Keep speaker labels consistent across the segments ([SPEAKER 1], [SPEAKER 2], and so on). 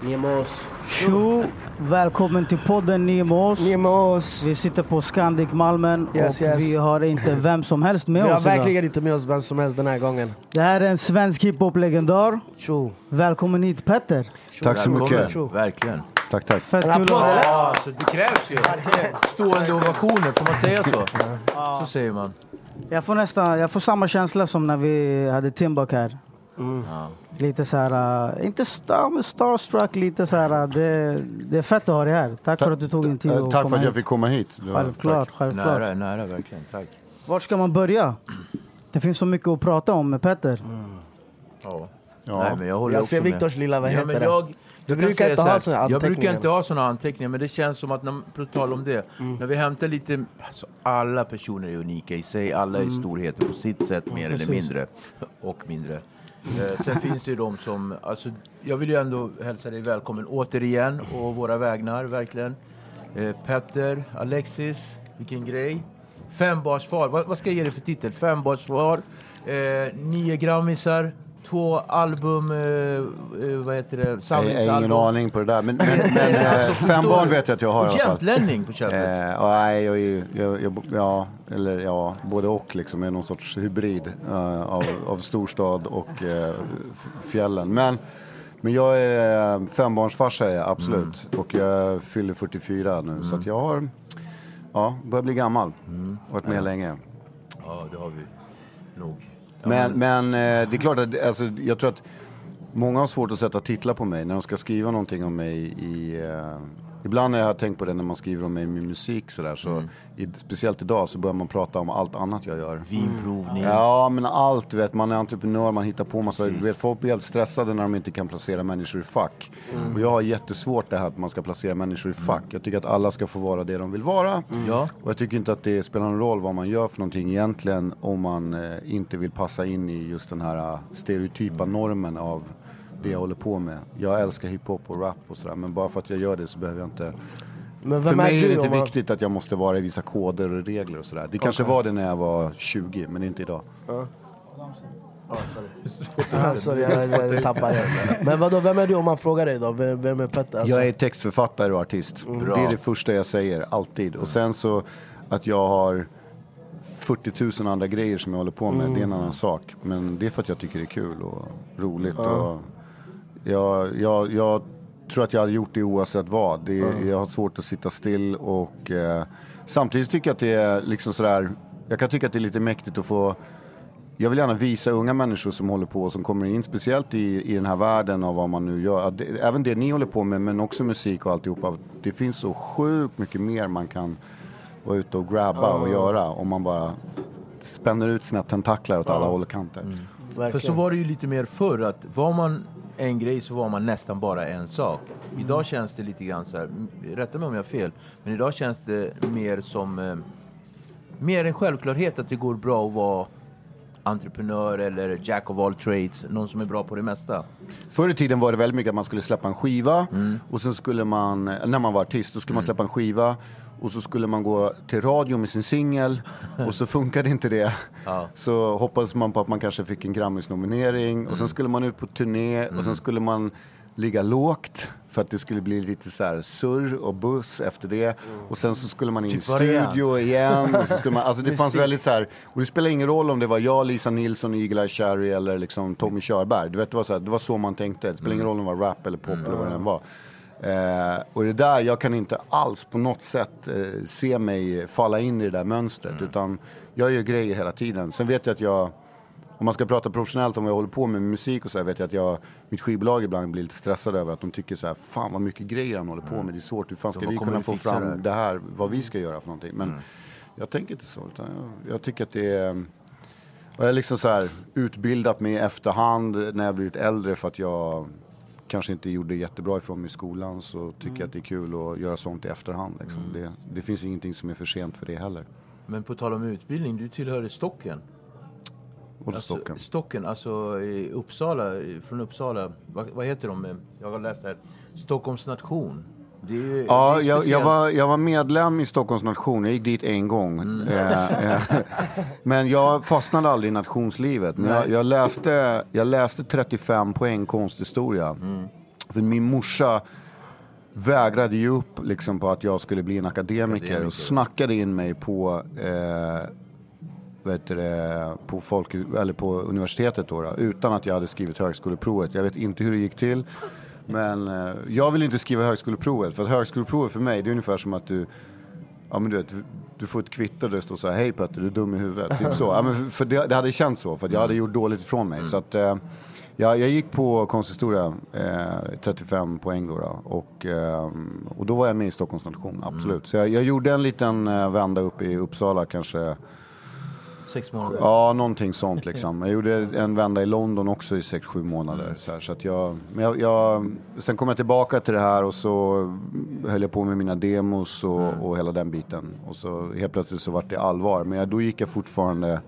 [SPEAKER 1] Nemos.
[SPEAKER 2] Tjo! Välkommen till podden Nemos.
[SPEAKER 1] Nemos.
[SPEAKER 2] Vi sitter på Scandic Malmen
[SPEAKER 1] Yes,
[SPEAKER 2] och
[SPEAKER 1] yes.
[SPEAKER 2] vi har inte vem som helst med
[SPEAKER 1] Vi har
[SPEAKER 2] oss idag.
[SPEAKER 1] verkligen inte med oss vem som helst den här gången.
[SPEAKER 2] Det här är en svensk hiphop-legendar.
[SPEAKER 1] Tjo.
[SPEAKER 2] Välkommen hit Petter.
[SPEAKER 3] Tack så mycket.
[SPEAKER 4] Välkommen. Verkligen.
[SPEAKER 3] Tack, tack.
[SPEAKER 2] Fett kul att
[SPEAKER 1] applåd,
[SPEAKER 2] ha dig.
[SPEAKER 1] eller?
[SPEAKER 4] Ja, så det krävs ju. Stående ovationer, får man säga så? Så säger man.
[SPEAKER 2] Jag får nästan, jag får samma känsla som när vi hade Timbuk här. Lite så här, uh, inte star, men starstruck, lite så här. Uh, det, det är fett att ha dig här. Tack för att du tog din tid
[SPEAKER 3] Eh,
[SPEAKER 2] att
[SPEAKER 3] Tack
[SPEAKER 2] komma
[SPEAKER 3] för att jag
[SPEAKER 2] hit.
[SPEAKER 3] fick komma hit. Var-
[SPEAKER 2] Självklart,
[SPEAKER 3] tack.
[SPEAKER 2] självklart.
[SPEAKER 4] Nära, nära verkligen. Tack.
[SPEAKER 2] Vart ska man börja? Det finns så mycket att prata om med Petter.
[SPEAKER 4] Ja.
[SPEAKER 3] Ja.
[SPEAKER 4] Nej, men jag håller
[SPEAKER 1] Jag ser. Viktors lilla, vad
[SPEAKER 4] ja,
[SPEAKER 1] heter
[SPEAKER 4] men
[SPEAKER 1] det?
[SPEAKER 4] jag,
[SPEAKER 1] Du brukar inte ha såna
[SPEAKER 4] Jag brukar
[SPEAKER 1] anteckningar.
[SPEAKER 4] inte ha såna anteckningar, men det känns som att, när, på tal om det,
[SPEAKER 1] Mm.
[SPEAKER 4] när vi hämtar lite... Alltså, alla personer är unika i sig, alla
[SPEAKER 1] Mm.
[SPEAKER 4] är storheter på sitt sätt, mer eller mindre. Och mindre. Eh, sen finns det ju de som... Alltså, jag vill ju ändå hälsa dig välkommen återigen, och våra vägnar, verkligen. Eh, Petter, Alexis, vilken grej. Fembarnsfar, vad, vad ska jag ge dig för titel? Fembarnsfar, eh, nio grammisar, två album, eh, eh, vad heter det,
[SPEAKER 3] Jag har ingen
[SPEAKER 4] samlingsalbum.
[SPEAKER 3] aning på det där. Men, men, men eh,
[SPEAKER 4] Alltså,
[SPEAKER 3] fem barn vet jag att jag har i alla fall.
[SPEAKER 4] jämtlänning på köpet.
[SPEAKER 3] Eh, nej, jag jag, jag, ja, eller ja, både och liksom. Är någon sorts hybrid eh, av, av storstad och eh, fjällen. Men, men jag är eh, fembarnsfarsa, är jag, absolut.
[SPEAKER 4] Mm.
[SPEAKER 3] Och jag fyller 44 nu. Så att jag har, ja, börjar bli gammal.
[SPEAKER 4] Mm.
[SPEAKER 3] Varit med länge.
[SPEAKER 4] Ja, det har vi nog.
[SPEAKER 3] Men, men eh, det är klart att alltså, jag tror att många har svårt att sätta titlar på mig när de ska skriva någonting om mig i... Ibland när jag har tänkt på det när man skriver om mig i min musik sådär så, i, speciellt idag så börjar man prata om allt annat jag gör.
[SPEAKER 4] Vinprovning.
[SPEAKER 3] Ja men allt, du vet, man är entreprenör, man hittar på massa, du vet, folk blir helt stressade när de inte kan placera människor i fack. Och jag har jättesvårt det här att man ska placera människor i fack. Jag tycker att alla ska få vara det de vill vara.
[SPEAKER 4] Ja.
[SPEAKER 3] Och jag tycker inte att det spelar någon roll vad man gör för någonting egentligen om man eh, inte vill passa in i just den här eh, stereotypa normen av det jag håller på med. Jag älskar hiphop och rap och sådär men bara för att jag gör det så behöver jag inte...
[SPEAKER 1] Men
[SPEAKER 3] För
[SPEAKER 1] är
[SPEAKER 3] mig är
[SPEAKER 1] du
[SPEAKER 3] det inte
[SPEAKER 1] man-
[SPEAKER 3] viktigt att jag måste vara i vissa koder och regler och sådär. Det kanske var det när jag var 20 men inte idag.
[SPEAKER 1] Ja, sorry, jag, jag tappade det. Men vadå, vem är du om man frågar dig då? Vem, vem är Petter? Alltså,
[SPEAKER 3] Jag är textförfattare och artist.
[SPEAKER 4] Bra.
[SPEAKER 3] Det är det första jag säger, alltid. Och sen så att jag har 40 000 andra grejer som jag håller på med, det är en annan sak. Men det är för att jag tycker det är kul och roligt. Och jag, jag, jag tror att jag hade gjort det oavsett vad. Det, Jag har svårt att sitta still och eh, samtidigt tycker jag att det är liksom sådär, jag kan tycka att det är lite mäktigt att få jag vill gärna visa unga människor som håller på, som kommer in, speciellt i, i den här världen av vad man nu gör. att Det, även det ni håller på med, men också musik och alltihopa. Det finns så sjukt mycket mer man kan vara ute och grabba och göra om man bara spänner ut sina tentaklar åt alla håll och kanter.
[SPEAKER 4] För
[SPEAKER 1] verkligen.
[SPEAKER 4] så var det ju lite mer förr, att var man en grej så var man nästan bara en sak. Idag känns det lite grann så här, rätta mig om jag har fel, men idag känns det mer som eh, mer en självklarhet att det går bra att vara entreprenör eller jack of all trades, någon som är bra på det mesta.
[SPEAKER 3] Förr i tiden var det väldigt mycket att man skulle släppa en skiva och sen skulle man, när man var artist, då skulle man släppa en skiva och så skulle man gå till radio med sin singel och så funkade inte det.
[SPEAKER 4] Ja.
[SPEAKER 3] Så hoppades man på att man kanske fick en Grammis-nominering och sen skulle man ut på turné och sen skulle man ligga lågt för att det skulle bli lite så här surr och buss efter det. Och sen så skulle man in
[SPEAKER 4] Typ
[SPEAKER 3] i studio igen. Och så skulle man, alltså det fanns väldigt så här, och det spelar ingen roll om det var jag, Lisa Nilsson, Eagle Eye Cherry eller liksom Tommy Körberg. Du vet, det, var så här, det var så man tänkte. Det spelar ingen roll om det var rap eller pop eller vad det än var. Eh, och det där, jag kan inte alls på något sätt eh, se mig falla in i det där mönstret. Utan jag gör grejer hela tiden. Sen vet jag att jag, om man ska prata professionellt om vad jag håller på med, med musik och så här, vet jag att jag, mitt skivbolag ibland blir lite stressade över att de tycker så här, fan vad mycket grejer han håller på med, det är svårt, hur fan ska vi kunna få fram
[SPEAKER 4] det?
[SPEAKER 3] det här, vad vi ska göra för någonting. Men jag tänker inte så, utan jag, jag tycker att det är, och jag har liksom så här utbildat mig i efterhand när jag blivit äldre för att jag kanske inte gjorde jättebra ifrån mig i skolan så tycker jag att det är kul att göra sånt i efterhand. Liksom. Det, det finns ingenting som är för sent för det heller.
[SPEAKER 4] Men på tal om utbildning, du tillhörde Stocken. Alltså,
[SPEAKER 3] Stocken.
[SPEAKER 4] Stocken, alltså i Uppsala, från Uppsala. Vad, vad heter de? Jag har läst här. Stockholms nation. Ju-
[SPEAKER 3] Ja, jag, jag, var, jag var medlem i Stockholms nation. Jag gick dit en gång. Eh, eh, men jag fastnade aldrig i nationslivet. Men jag, jag, läste, jag läste 35 poäng konsthistoria. För min morsa vägrade ju upp liksom, på att jag skulle bli en akademiker,
[SPEAKER 4] Akademiker.
[SPEAKER 3] och snackade in mig på eh, vet det, på, folk, eller på universitetet då, då, utan att jag hade skrivit högskoleprovet. Jag vet inte hur det gick till. Men eh, jag vill inte skriva högskoleprovet. För att högskoleprovet för mig, det är ungefär som att du, ja men du vet, du får ett kvitto där det står så här, hej Petter, du är dum i huvudet. Typ så. Ja, men för- för det, det hade känts så, för att jag hade gjort dåligt ifrån mig. Så att, eh, ja, jag gick på konsthistoria, eh, 35 poäng då. då och, eh, och då var jag med i Stockholms nation, absolut. Så jag, jag gjorde en liten eh, vända upp i Uppsala kanske.
[SPEAKER 4] Sex månader.
[SPEAKER 3] Ja, någonting sånt liksom. Jag gjorde en vända i London också i 6-7 månader.
[SPEAKER 4] Mm.
[SPEAKER 3] Så, här, så att jag, men jag, jag, sen kom jag tillbaka till det här och så höll jag på med mina demos och,
[SPEAKER 4] Mm.
[SPEAKER 3] och hela den biten. Och så helt plötsligt så vart det allvar. Men jag, då gick jag fortfarande,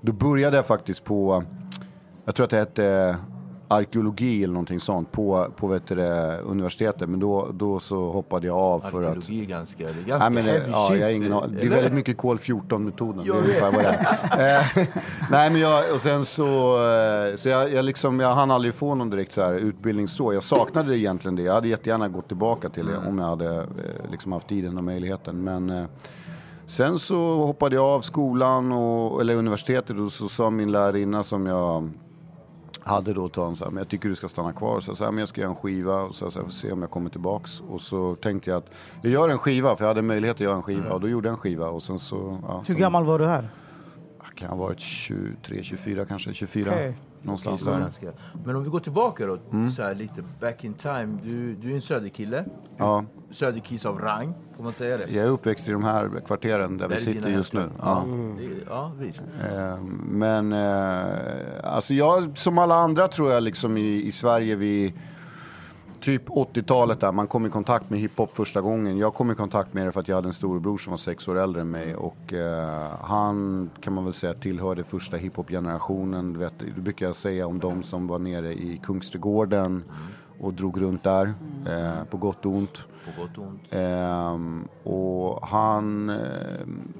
[SPEAKER 3] då började jag faktiskt på, jag tror att det hette arkeologi eller någonting sånt på, på vet det, universitetet. Men då, då så hoppade jag av för att
[SPEAKER 4] Arkeologi är ganska, det är ganska
[SPEAKER 3] Nej, men,
[SPEAKER 4] heavy
[SPEAKER 3] ja,
[SPEAKER 4] shit.
[SPEAKER 3] jag ingen, det är väldigt mycket kol 14-metoden. Det är ungefär vad det är. Eh, Nej, men jag, och sen så, eh, så jag, jag, liksom, jag hann aldrig få någon direkt så här utbildning så. Jag saknade egentligen det. Jag hade jättegärna gått tillbaka till det
[SPEAKER 4] Mm.
[SPEAKER 3] om jag hade eh, liksom haft tiden och möjligheten. Men sen så hoppade jag av skolan, och, eller universitetet, och så sa min lärarinna som jag hade då en så här, men jag tycker du ska stanna kvar. Så jag sa, men jag ska göra en skiva och så jag får se om jag kommer tillbaks. Och så tänkte jag att jag gör en skiva, för jag hade möjlighet att göra en skiva. Och då gjorde jag en skiva och sen så... Ja,
[SPEAKER 2] Hur
[SPEAKER 3] sen,
[SPEAKER 2] gammal var du här?
[SPEAKER 3] Kan ha varit 23, 24 kanske, 24.
[SPEAKER 2] Okej.
[SPEAKER 3] Någonstans
[SPEAKER 4] så
[SPEAKER 3] där.
[SPEAKER 4] Men om vi går tillbaka då,
[SPEAKER 3] Mm.
[SPEAKER 4] så här lite back in time. Du, du är en söderkille.
[SPEAKER 3] Ja,
[SPEAKER 4] Söderkis av rang, får man säga det?
[SPEAKER 3] jag är uppväxt i de här kvarteren där vi
[SPEAKER 4] Där är
[SPEAKER 3] sitter just nu. Ja.
[SPEAKER 4] Det- Ja, visst.
[SPEAKER 3] Eh, Men eh, alltså jag, som alla andra tror jag liksom i, i Sverige vid typ 80-talet där man kom i kontakt med hiphop första gången. Jag kom i kontakt med det för att jag hade en storebror som var sex år äldre än mig och eh, han kan man väl säga tillhörde första hiphop-generationen. Du vet, det brukar jag säga om de som var nere i Kungsträdgården och drog runt där eh, på gott och ont.
[SPEAKER 4] På gott och ont.
[SPEAKER 3] Ehm, och han... ehm,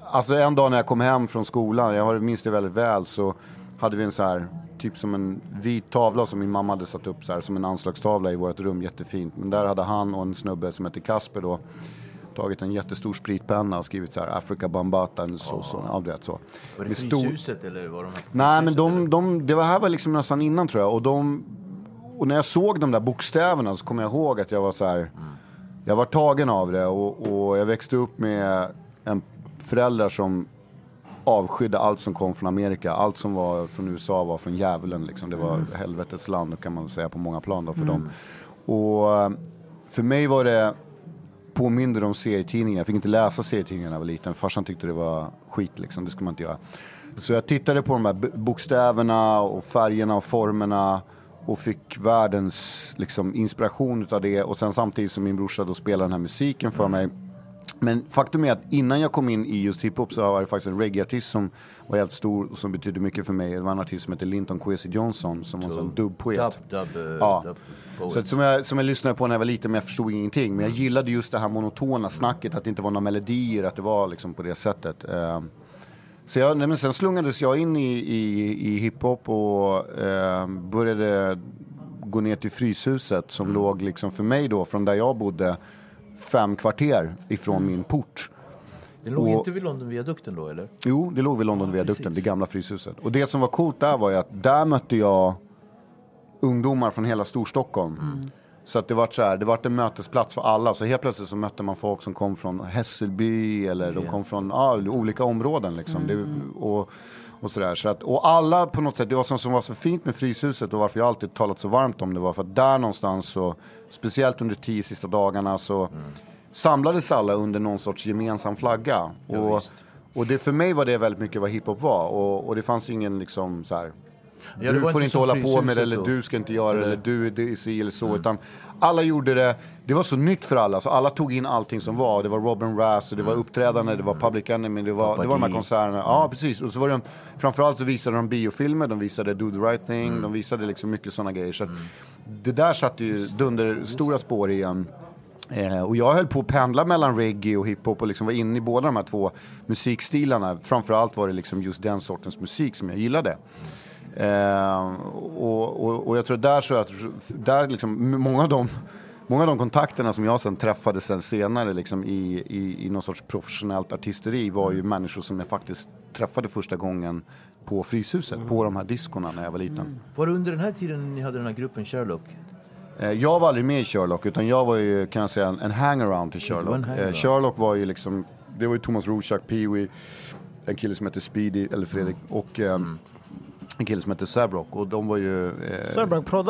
[SPEAKER 3] alltså en dag när jag kom hem från skolan, jag minns det väldigt väl, så hade vi en så här, typ som en vit tavla som min mamma hade satt upp så här, som en anslagstavla i vårt rum, jättefint. Men där hade han och en snubbe som heter Kasper då tagit en jättestor spritpenna och skrivit så här Africa Bambata, en så, så, ja, du vet så.
[SPEAKER 4] Var det Fryshuset eller var de?
[SPEAKER 3] Nej, men de, de, det var här var liksom nästan innan tror jag. Och, de, och när jag såg de där bokstäverna så kommer jag ihåg att jag var så här. Jag var tagen av det och, och jag växte upp med en föräldrar som avskydde allt som kom från Amerika. Allt som var från USA var från djävulen. Liksom. Det var helvetets land kan man säga på många plan då för dem. Och eh, för mig var det påminde om serietidningar. Jag fick inte läsa serietidningar när jag var liten. Farsan tyckte det var skit liksom, det ska man inte göra. Så jag tittade på de här bokstäverna och färgerna och formerna och fick världens liksom, inspiration utav det. Och sen samtidigt som min brorsa då spelade den här musiken för mig. Men faktum är att innan jag kom in i just hiphop så var det faktiskt en reggae-artist som var helt stor och som betydde mycket för mig. Det var en artist som hette Linton Kwesi Johnson som var en dubbpoet.
[SPEAKER 4] Dub, dub, eh,
[SPEAKER 3] Ja.
[SPEAKER 4] dub.
[SPEAKER 3] Så som, jag, som jag lyssnade på när jag var liten men jag förstod ingenting. Men jag gillade just det här monotona snacket, att det inte var några melodier, att det var liksom på det sättet. Så jag, nej, men sen slungades jag in i, i, i hiphop och eh, började gå ner till Fryshuset som låg liksom för mig då, från där jag bodde, fem kvarter ifrån min port.
[SPEAKER 4] Det låg
[SPEAKER 3] Och-
[SPEAKER 4] inte vid Londonviadukten då eller?
[SPEAKER 3] Jo, det låg vid Londonviadukten,
[SPEAKER 4] precis.
[SPEAKER 3] det gamla Fryshuset. Och det som var coolt där var ju att där mötte jag ungdomar från hela Storstockholm. Så att det var så här, det var en mötesplats för alla. Så helt plötsligt så mötte man folk som kom från Hässelby eller de kom från ja, olika områden liksom. Det, och, och sådär. Så att, och alla på något sätt, det var som, som var så fint med Fryshuset och varför jag alltid talat så varmt om det var för att där någonstans så, speciellt under tio sista dagarna så samlades alla under någon sorts gemensam flagga. och,
[SPEAKER 4] visst.
[SPEAKER 3] och det, för mig var det väldigt mycket vad hiphop var. Och, och det fanns ingen liksom så här.
[SPEAKER 4] Ja,
[SPEAKER 3] du får
[SPEAKER 4] inte
[SPEAKER 3] hålla på med det eller
[SPEAKER 4] då.
[SPEAKER 3] du ska inte göra det eller du är si eller så.
[SPEAKER 4] Mm.
[SPEAKER 3] Utan alla gjorde det. Det var så nytt för alla. Så alla tog in allting som var. Det var Robin Rass, det
[SPEAKER 4] Mm.
[SPEAKER 3] var uppträdande, det var Public Enemy, det var, det var de här konserterna. Ja, precis. Och så var det, framförallt så visade de biofilmer, de visade Do the right thing,
[SPEAKER 4] Mm.
[SPEAKER 3] de visade liksom mycket sådana grejer. Så att det där satte ju dunder stora spår i en. Eh, och jag höll på att pendla mellan reggae och hiphop och liksom var inne i båda de här två musikstilarna. Framförallt var det liksom just den sortens musik som jag gillade. Eh, och, och, och jag tror där så att, där liksom, många av de Många av de kontakterna som jag sen träffade sen senare liksom i, i, i någon sorts professionellt artisteri var ju människor som jag faktiskt träffade första gången på Fryshuset, på de här diskorna när jag var liten.
[SPEAKER 4] Var det under den här tiden ni hade den här gruppen Sherlock?
[SPEAKER 3] Eh, Jag var aldrig med i Sherlock, utan jag var ju kan jag säga en, hangaround till Sherlock.
[SPEAKER 4] hangaround.
[SPEAKER 3] Eh, Sherlock var ju liksom, det var ju Thomas Rorschach, Pee-Wee, en kille som hette Speedy, eller Fredrik, och eh, en kille som hette Sabrock. Och de var ju... Eh,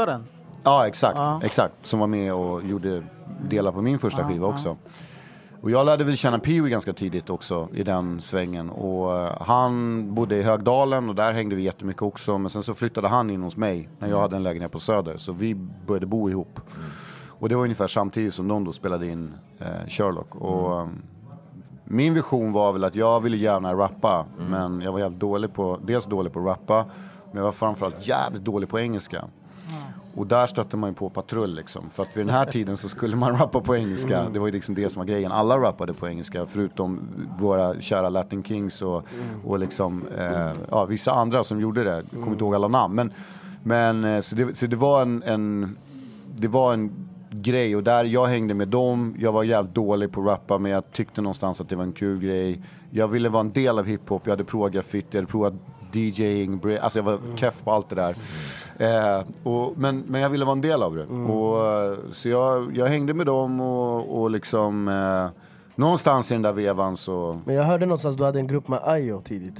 [SPEAKER 2] den.
[SPEAKER 3] Ja, exakt.
[SPEAKER 2] Ja.
[SPEAKER 3] Exakt. Som var med och gjorde delar på min första skiva också. Och jag lärde väl känna Pee-Wee ganska tidigt också i den svängen. Och eh, han bodde i Högdalen och där hängde vi jättemycket också. Men sen så flyttade han in hos mig när jag hade en lägenhet på Söder. Så vi började bo ihop. Och det var ungefär samtidigt som de då spelade in eh, Sherlock. Och, eh, min vision var väl att jag ville gärna rappa. Men jag var helt dålig på, dels dålig på att rappa. Men jag var framförallt jävligt dålig på engelska. Och där stötte man ju på patrull liksom. För att vid den här tiden så skulle man rappa på engelska. Det var ju liksom det som var grejen. Alla rappade på engelska förutom våra kära Latin Kings och, och liksom, eh, ja, vissa andra som gjorde det. Jag kommer inte ihåg alla namn. Men, men eh, så, det, så det var en, en, det var en grej och där jag hängde med dem. Jag var jävligt dålig på att rappa men jag tyckte någonstans att det var en kul grej. Jag ville vara en del av hiphop. Jag hade provat graffiti, jag hade provat DJing, alltså jag var keff på allt det där. Eh, och, men, men jag ville vara en del av det. Och, eh, så jag, jag hängde med dem och, och liksom eh, någonstans i den där vevan så
[SPEAKER 1] Men jag hörde någonstans att du hade en grupp med Ayo tidigt.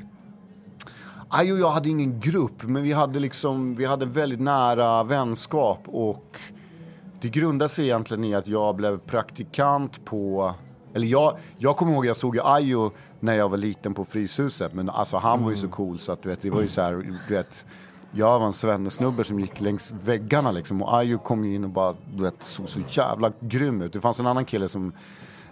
[SPEAKER 3] Aj, och jag hade ingen grupp, men vi hade liksom, vi hade väldigt nära vänskap och det grundade sig egentligen i att jag blev praktikant på, eller jag, jag kommer ihåg jag såg ju Ayo när jag var liten på Fryshuset, men alltså han var ju så cool så att du vet, det var ju så här, du vet, jag var en svennesnubbe som gick längs väggarna liksom och Ayo kom ju in och bara, du vet, såg så jävla grym ut. Det fanns en annan kille som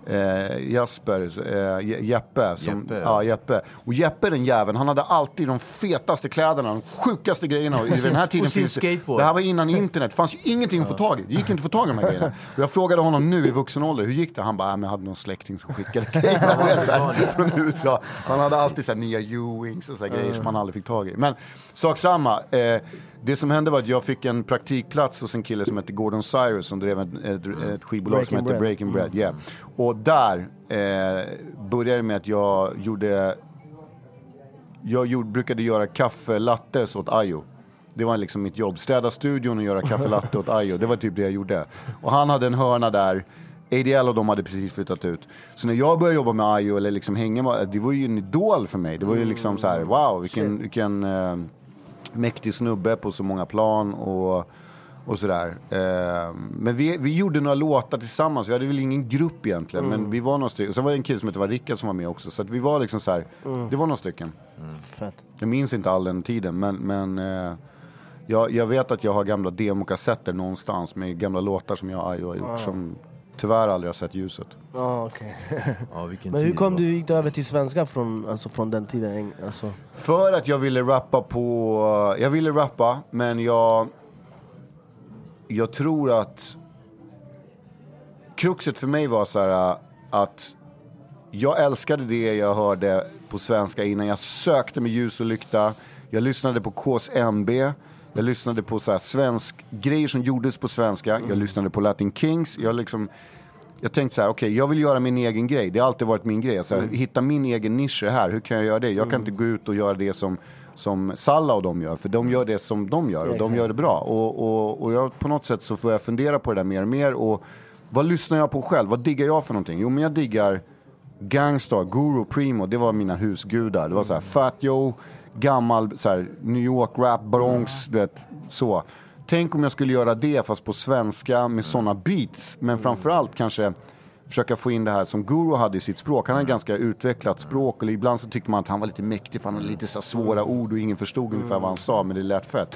[SPEAKER 3] Eh, Jasper, eh, Je- Jeppe, som,
[SPEAKER 4] Jeppe, ja.
[SPEAKER 3] Jeppe. Och Jeppe den jäveln, han hade alltid de fetaste kläderna, de sjukaste grejerna. Och I den här tiden finns det,
[SPEAKER 4] skateboard.
[SPEAKER 3] det här var innan internet, det fanns ju ingenting att få tag i. Det gick inte att få tag i de här grejerna. Och jag frågade honom nu i vuxen ålder, hur gick det? Han bara, äh, men jag hade någon släkting som skickade så här, från USA. Han hade alltid så här, nya U-wings och så här grejer som man aldrig fick tag i. Men sak samma. Eh, det som hände var att jag fick en praktikplats hos en kille som hette Gordon Cyrus som drev ett, ett, ett skivbolag som
[SPEAKER 1] Breaking
[SPEAKER 3] hette
[SPEAKER 1] Bread.
[SPEAKER 3] Breaking Bread. Yeah. Och där eh, började det med att jag gjorde jag gjorde, brukade göra kaffelattes åt Ayo. Det var liksom mitt jobb. Städa studion och göra kaffelatte åt Ayo. Det var typ det jag gjorde. Och han hade en hörna där. ADL och de hade precis flyttat ut. Så när jag började jobba med Ayo eller liksom hänga med, det var ju en idol för mig. Det var ju liksom så här, wow, vilken, vilken eh, mäktig snubbe på så många plan och, och sådär. Eh, men vi, vi gjorde några låtar tillsammans. Vi hade väl ingen grupp egentligen, men vi var några stycken. Och sen var det en kille som hette Rickard som var med också. Så att vi var liksom så här, det var några stycken.
[SPEAKER 1] Fett.
[SPEAKER 3] Jag minns inte all den tiden, men, men eh, jag, jag vet att jag har gamla demokassetter någonstans med gamla låtar som jag och har gjort som tyvärr aldrig har sett ljuset.
[SPEAKER 1] Ja, okej.
[SPEAKER 4] Ja, vilken
[SPEAKER 1] Men hur
[SPEAKER 4] tid
[SPEAKER 1] kom
[SPEAKER 4] det
[SPEAKER 1] du, gick du över till svenska från, alltså från den tiden? Alltså,
[SPEAKER 3] För att jag ville rappa på... Jag ville rappa, men jag... Jag tror att... Kruxet för mig var så här att jag älskade det jag hörde på svenska innan. Jag sökte med ljus och lykta. Jag lyssnade på KSMB. Jag lyssnade på så här svensk, grejer som gjordes på svenska. Jag lyssnade på Latin Kings. Jag liksom... Jag tänkte så här, okej, jag vill göra min egen grej. Det har alltid varit min grej. Så här, Hitta min egen nisch här. Hur kan jag göra det? Jag kan inte gå ut och göra det som, som Salla och de gör. För de gör det som de gör och de gör det bra. Och, och, och jag, på något sätt så får jag fundera på det där mer och mer. Och vad lyssnar jag på själv? Vad diggar jag för någonting? Jo, men jag diggar Gangstar, Guru, Primo. Det var mina husgudar. Det var så här Fat Joe, gammal så här, New York rap, Bronx, du vet, så. Tänk om jag skulle göra det fast på svenska med sådana beats. Men framförallt kanske försöka få in det här som Guru hade i sitt språk. Han hade ganska utvecklat språk och ibland så tyckte man att han var lite mäktig för han hade lite så svåra ord och ingen förstod ungefär vad han sa men det lät fett.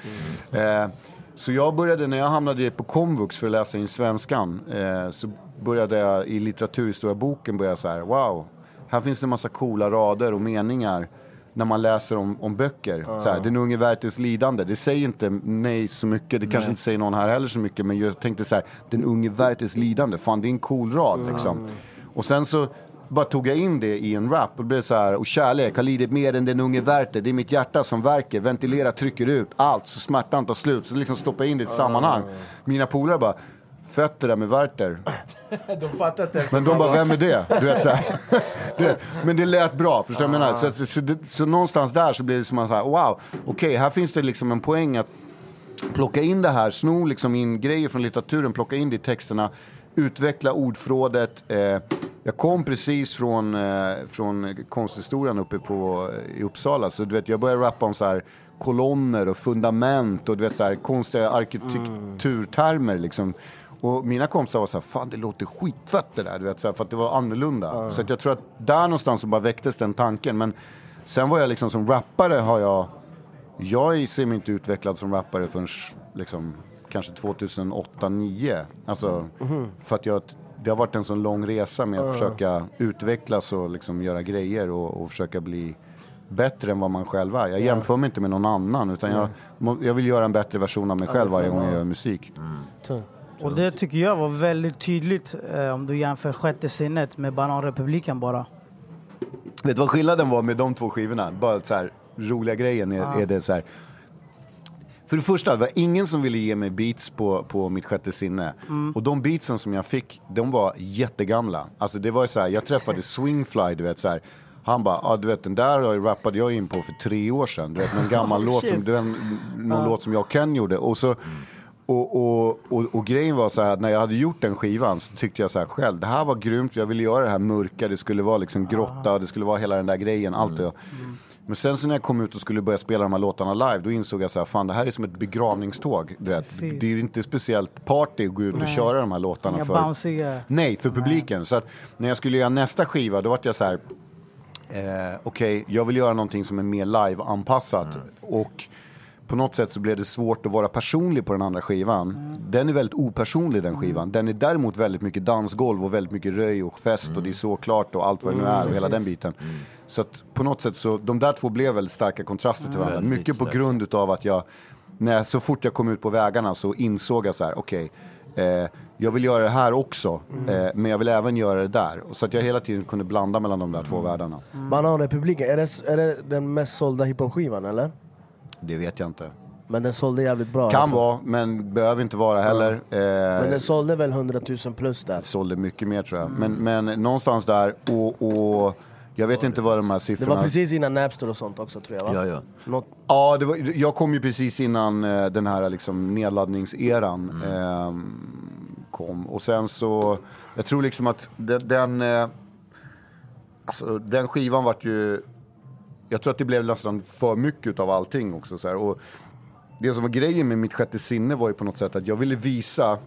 [SPEAKER 3] Eh, så jag började, när jag hamnade på komvux för att läsa in svenskan, eh, så började jag i litteraturhistorieboken börja så här, wow, här finns det en massa coola rader och meningar när man läser om, om böcker. Så här, den unge Werthers lidande, det säger inte mig så mycket, det kanske inte säger någon här heller så mycket, men jag tänkte så här, den unge Werthers lidande, fan det är en cool rad liksom. Och sen så bara tog jag in det i en rap och blev så här, och kärlek har lidit mer än den unge Werther, det är mitt hjärta som verkar, ventilera, trycker ut. Allt så smärtan tar slut, så liksom stoppa in det i ett sammanhang. Mina polare bara, fett det där med Werther.
[SPEAKER 4] De fattar inte.
[SPEAKER 3] Men de bara, vem är det? Du vet, så vet, men det lät bra, förstår du vad jag menar? Så, så, så, det- så någonstans där så blir det som att, wow, okej, här finns det liksom en poäng att plocka in det här, sno liksom in grejer från litteraturen, plocka in det i texterna, utveckla ordförrådet. Eh, jag kom precis från, eh, från konsthistorien uppe på, i Uppsala, så du vet, jag började rappa om så här kolonner och fundament och du vet så här konstiga arkitekturtermer liksom. Och mina kompisar var så här, fan det låter skitfett det där, du vet, så här, för att det var annorlunda. Så att jag tror att där någonstans så bara väcktes den tanken. Men sen var jag liksom som rappare har jag, jag ser mig inte utvecklad som rappare förrän liksom kanske 2008-2009. Alltså, för att jag, det har varit en sån lång resa med att försöka utvecklas och liksom göra grejer och, och försöka bli bättre än vad man själv är. Jag jämför mig inte med någon annan utan jag, jag vill göra en bättre version av mig själv varje gång jag gör musik.
[SPEAKER 2] Och det tycker jag var väldigt tydligt eh, om du jämför Sjätte sinnet med Bananrepubliken bara.
[SPEAKER 3] Vet du vad skillnaden var med de två skivorna? Bara så här, roliga grejen är, är det så här. För det första, det var ingen som ville ge mig beats på, på mitt sjätte sinne. Och de beatsen som jag fick, de var jättegamla. Alltså det var så här, jag träffade Swingfly, du vet så här. Han bara, ah, du vet den där rappade jag in på för tre år sedan. Du vet en gammal låt som, du vet, någon låt som jag och Ken gjorde. Och så, och, och, och, och grejen var så här att när jag hade gjort den skivan så tyckte jag så här själv, det här var grymt, jag ville göra det här mörka, det skulle vara liksom grotta, det skulle vara hela den där grejen, allt det. Men sen så när jag kom ut och skulle börja spela de här låtarna live, då insåg jag så här, fan det här är som ett begravningståg. Du vet.
[SPEAKER 2] Precis.
[SPEAKER 3] Det är inte speciellt party att gå ut och köra de här låtarna
[SPEAKER 2] Inga
[SPEAKER 3] för. Nej, för publiken. Så att när jag skulle göra nästa skiva, då var jag så här, eh, okej, jag vill göra någonting som är mer live-anpassat. Och på något sätt så blev det svårt att vara personlig på den andra skivan. Den är väldigt opersonlig den skivan. Den är däremot väldigt mycket dansgolv och väldigt mycket röj och fest och det är så klart och allt vad det nu är och hela den biten. Så att på något sätt så, de där två blev väldigt starka kontraster till varandra.
[SPEAKER 4] Väldigt
[SPEAKER 3] Mycket på grund utav att jag, när jag, så fort jag kom ut på vägarna så insåg jag så här, okej, eh, jag vill göra det här också, eh, men jag vill även göra det där. Så att jag hela tiden kunde blanda mellan de där två världarna.
[SPEAKER 1] Bananrepubliken, är det, är det den mest sålda hiphop-skivan eller?
[SPEAKER 3] Det vet jag inte.
[SPEAKER 1] Men den sålde jävligt bra.
[SPEAKER 3] Kan
[SPEAKER 1] alltså.
[SPEAKER 3] vara, men behöver inte vara heller.
[SPEAKER 1] Men
[SPEAKER 3] Eh,
[SPEAKER 1] den sålde väl 100 000 plus där.
[SPEAKER 3] sålde mycket mer tror jag. Men, men någonstans där, och, och jag vet inte vad de här
[SPEAKER 1] Det
[SPEAKER 3] siffrorna...
[SPEAKER 1] var precis innan Napster och sånt också tror jag va?
[SPEAKER 4] Ja, ja.
[SPEAKER 1] Något,
[SPEAKER 3] Ja, det var, jag kom ju precis innan eh, den här liksom, nedladdningseran eh, kom. Och sen så, jag tror liksom att den, den, eh, alltså, den skivan vart ju, jag tror att det blev nästan för mycket av allting också. Så här. Och det som var grejen med mitt sjätte sinne var ju på något sätt att jag ville visa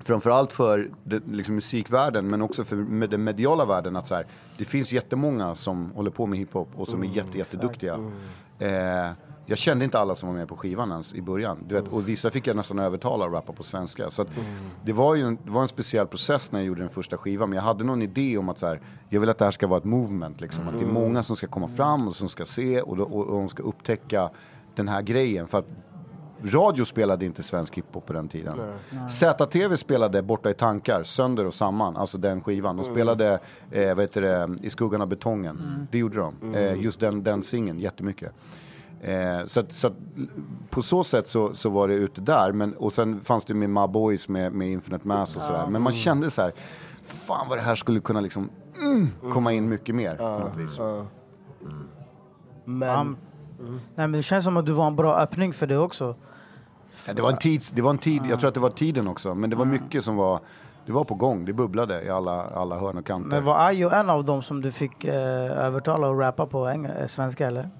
[SPEAKER 3] framförallt för det, liksom musikvärlden men också för med den mediala världen att så här, det finns jättemånga som håller på med hiphop och som är jätte, jätteduktiga. Eh, jag kände inte alla som var med på skivan ens i början. Du vet, och vissa fick jag nästan övertala att rappa på svenska. Så att det, var ju en, det var en speciell process när jag gjorde den första skivan. Men jag hade någon idé om att så här, jag vill att det här ska vara ett movement. Liksom. Att det är många som ska komma fram och som ska se och, och, och de ska upptäcka den här grejen. För att Radio spelade inte svensk hiphop på den tiden. ZTV spelade Borta i tankar, Sönder och samman, alltså den skivan. De spelade, eh, vad heter det, I skuggan av betongen. Det gjorde de. Eh, just den, den singeln, jättemycket. Eh, så att, så att, på så sätt så, så var det ute där. Men, och sen fanns det med Ma Boys med, med Infinite Mass och sådär. Men man kände så här, fan vad det här skulle kunna liksom mm, komma in mycket mer. på något vis.
[SPEAKER 1] Men...
[SPEAKER 2] Ja, Nej, men det känns som att du var en bra öppning för det också.
[SPEAKER 3] Ja, det var en tid, det var en tid jag tror att det var tiden också. Men det var mycket som var, det var på gång. Det bubblade i alla, alla hörn och kanter.
[SPEAKER 2] Men var Ayo en av dem som du fick eh, övertala att rappa på eh, svenska eller?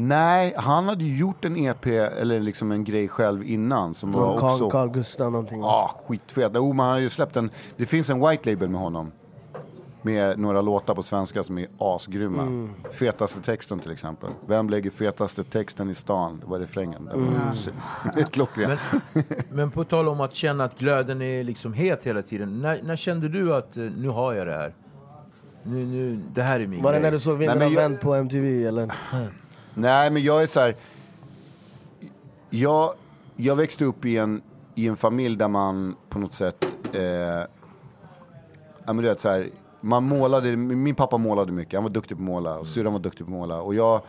[SPEAKER 3] Nej, han hade ju gjort en EP, eller liksom en grej själv innan som var
[SPEAKER 1] Carl,
[SPEAKER 3] också...
[SPEAKER 1] Carl Gustav någonting.
[SPEAKER 3] Ja, skitfet. Jo, men han har ju släppt en... Det finns en white label med honom. Med några låtar på svenska som är asgrymma.
[SPEAKER 1] Mm.
[SPEAKER 3] Fetaste texten till exempel. Vem lägger fetaste texten i stan? Det var refrängen. Det var
[SPEAKER 1] Mm.
[SPEAKER 3] Klockrent.
[SPEAKER 4] Men, men på tal om att känna att glöden är liksom het hela tiden. När, när kände du att eh, nu har jag det här? Nu, nu, det här är min
[SPEAKER 1] Var det när du såg Vinden
[SPEAKER 3] Nej, jag-
[SPEAKER 1] vänt på MTV eller?
[SPEAKER 3] Nej, men jag är så här. Jag, jag växte upp i en, i en familj där man på något sätt... Eh, ja, men du vet, så här, man målade, min pappa målade mycket, han var duktig på att måla och syrran var duktig på att måla. Och jag,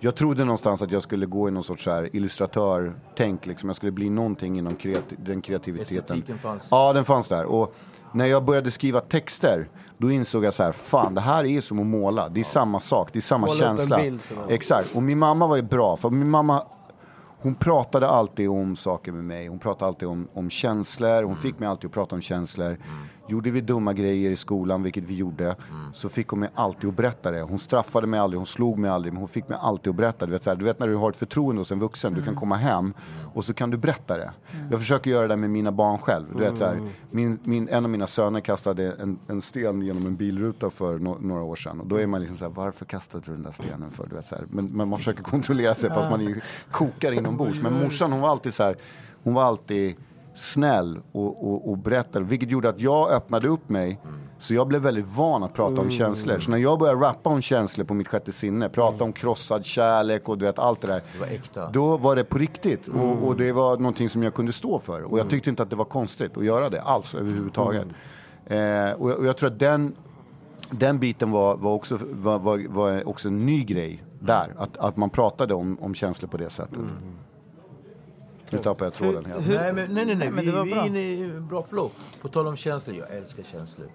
[SPEAKER 3] jag trodde någonstans att jag skulle gå i någon sorts så här illustratör-tänk, liksom. jag skulle bli någonting inom kreati- den kreativiteten.
[SPEAKER 4] Estetiken fanns.
[SPEAKER 3] Ja, den fanns där. Och när jag började skriva texter, då insåg jag så här, fan det här är som att måla. Det är samma sak, det är samma
[SPEAKER 1] Måla
[SPEAKER 3] känsla.
[SPEAKER 1] bild.
[SPEAKER 3] Exakt, och min mamma var ju bra, för min mamma hon pratade alltid om saker med mig. Hon pratade alltid om, om känslor. Hon fick mig alltid att prata om känslor. Gjorde vi dumma grejer i skolan, vilket vi gjorde, så fick hon mig alltid att berätta det. Hon straffade mig aldrig, hon slog mig aldrig, men hon fick mig alltid att berätta. Du vet, så här, du vet när du har ett förtroende hos en vuxen, du kan komma hem och så kan du berätta det. Jag försöker göra det med mina barn själv. Du vet, så här, min, min, en av mina söner kastade en, en sten genom en bilruta för no, några år sedan. Och då är man liksom så här, varför kastade du den där stenen för? Du vet, så här. Men, men man försöker kontrollera sig fast man är, kokar inombords. Men morsan hon var alltid så här, hon var alltid snäll och, och, och berättade, vilket gjorde att jag öppnade upp mig. Så jag blev väldigt van att prata om känslor. Så när jag började rappa om känslor på mitt sjätte sinne, prata om krossad kärlek och du vet allt det där.
[SPEAKER 4] Det var äkta.
[SPEAKER 3] Då var det på riktigt och, och det var någonting som jag kunde stå för. Och jag tyckte inte att det var konstigt att göra det alls överhuvudtaget. Eh, och, jag, och jag tror att den, den biten var, var, också, var, var, var också en ny grej där. Att, att man pratade om, om känslor på det sättet. Nu tappade jag tråden helt.
[SPEAKER 4] Nej, men, nej, nej, nej. Vi,
[SPEAKER 2] det var
[SPEAKER 4] vi är inne i en bra flow. På tal om känslor, jag älskar känslor.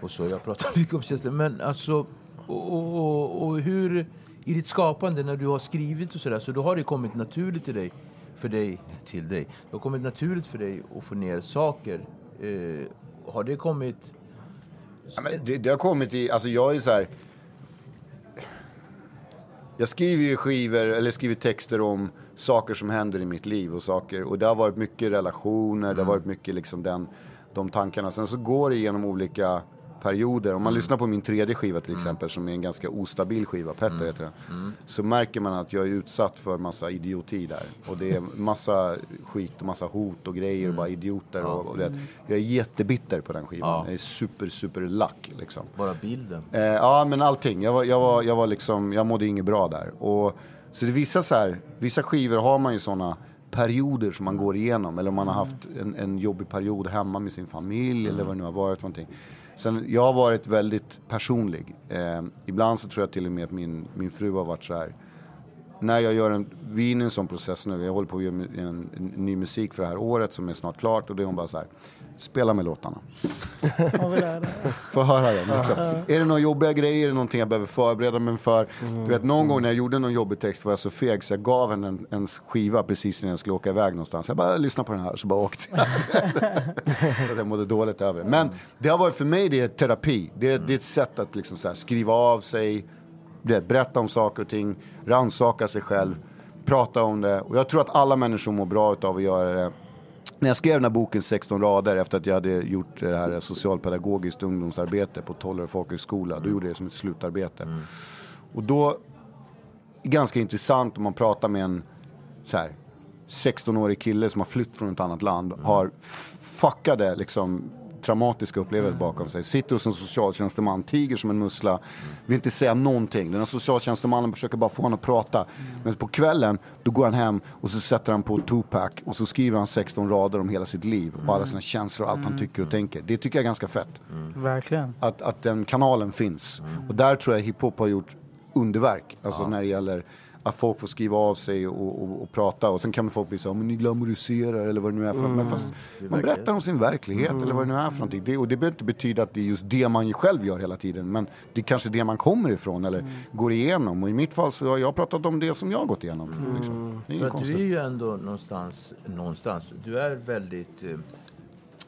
[SPEAKER 4] Och så, jag pratar mycket om känslor. Men alltså, och, och, och, och hur, i ditt skapande när du har skrivit och sådär, så då har det kommit naturligt till dig, för dig, till dig. Det har kommit naturligt för dig att få ner saker. Eh, har det kommit...
[SPEAKER 3] Ja, men det, det har kommit i, alltså jag är så här. Jag skriver ju skivor, eller skriver texter om saker som händer i mitt liv och saker. Och det har varit mycket relationer, det har varit mycket liksom den, de tankarna. Sen så går det genom olika perioder. Om man lyssnar på min tredje skiva till exempel, som är en ganska ostabil skiva, Petter heter den. Så märker man att jag är utsatt för massa idioti där. Och det är massa skit och massa hot och grejer och bara idioter. Och, och det. Jag är jättebitter på den skivan.
[SPEAKER 4] Ja.
[SPEAKER 3] Jag är super, super lack liksom.
[SPEAKER 4] Bara bilden.
[SPEAKER 3] Eh, ja, men allting. Jag, var, jag, var, jag, var liksom, jag mådde inget bra där. Och, så det vissa, så här, vissa skivor har man ju såna perioder som man går igenom. Eller om man har haft en, en jobbig period hemma med sin familj eller vad det nu har varit för någonting. Sen, jag har varit väldigt personlig. Eh, ibland så tror jag till och med att min, min fru har varit så här. När jag gör en, vi är inne i en sån process nu. Jag håller på att göra en, en, en ny musik för det här året som är snart klart. Och det är hon bara så här. Spela med låtarna. Få höra den. Liksom. Är det några jobbiga grejer, är det någonting jag behöver förbereda mig för? Du vet, någon gång när jag gjorde någon jobbig text var jag så feg så jag gav henne en, en skiva precis när jag skulle åka iväg någonstans. Jag bara, lyssna på den här, så bara åkte jag. Jag mådde dåligt över det. Men det har varit för mig, det är terapi. Det är, det är ett sätt att liksom så här, skriva av sig, vet, berätta om saker och ting, rannsaka sig själv, prata om det. Och jag tror att alla människor mår bra av att göra det. När jag skrev den här boken 16 rader efter att jag hade gjort det här socialpedagogiskt ungdomsarbete på Tollare folkhögskola, då gjorde jag det som ett slutarbete. Och då, ganska intressant om man pratar med en så här, 16-årig kille som har flytt från ett annat land, har f- fuckade liksom traumatiska upplevelser bakom sig. Sitter hos en socialtjänsteman, tiger som en mussla, vill inte säga någonting. Den här socialtjänstemannen försöker bara få honom att prata. Men på kvällen, då går han hem och så sätter han på Tupac och så skriver han 16 rader om hela sitt liv och alla sina känslor och allt han tycker och tänker. Det tycker jag är ganska fett.
[SPEAKER 2] Verkligen.
[SPEAKER 3] Att, att den kanalen finns. Och där tror jag hiphop har gjort underverk. Alltså när det gäller att folk får skriva av sig och, och, och prata och sen kan folk bli så här, men ni glamoriserar eller vad det nu är för Men fast man berättar om sin verklighet eller vad det nu är för någonting. Det, och det behöver inte betyda att det är just det man själv gör hela tiden. Men det är kanske det man kommer ifrån eller går igenom. Och i mitt fall så har jag pratat om det som jag har gått igenom. Liksom. Det är
[SPEAKER 4] För du är ju ändå någonstans, någonstans, du är väldigt, eh,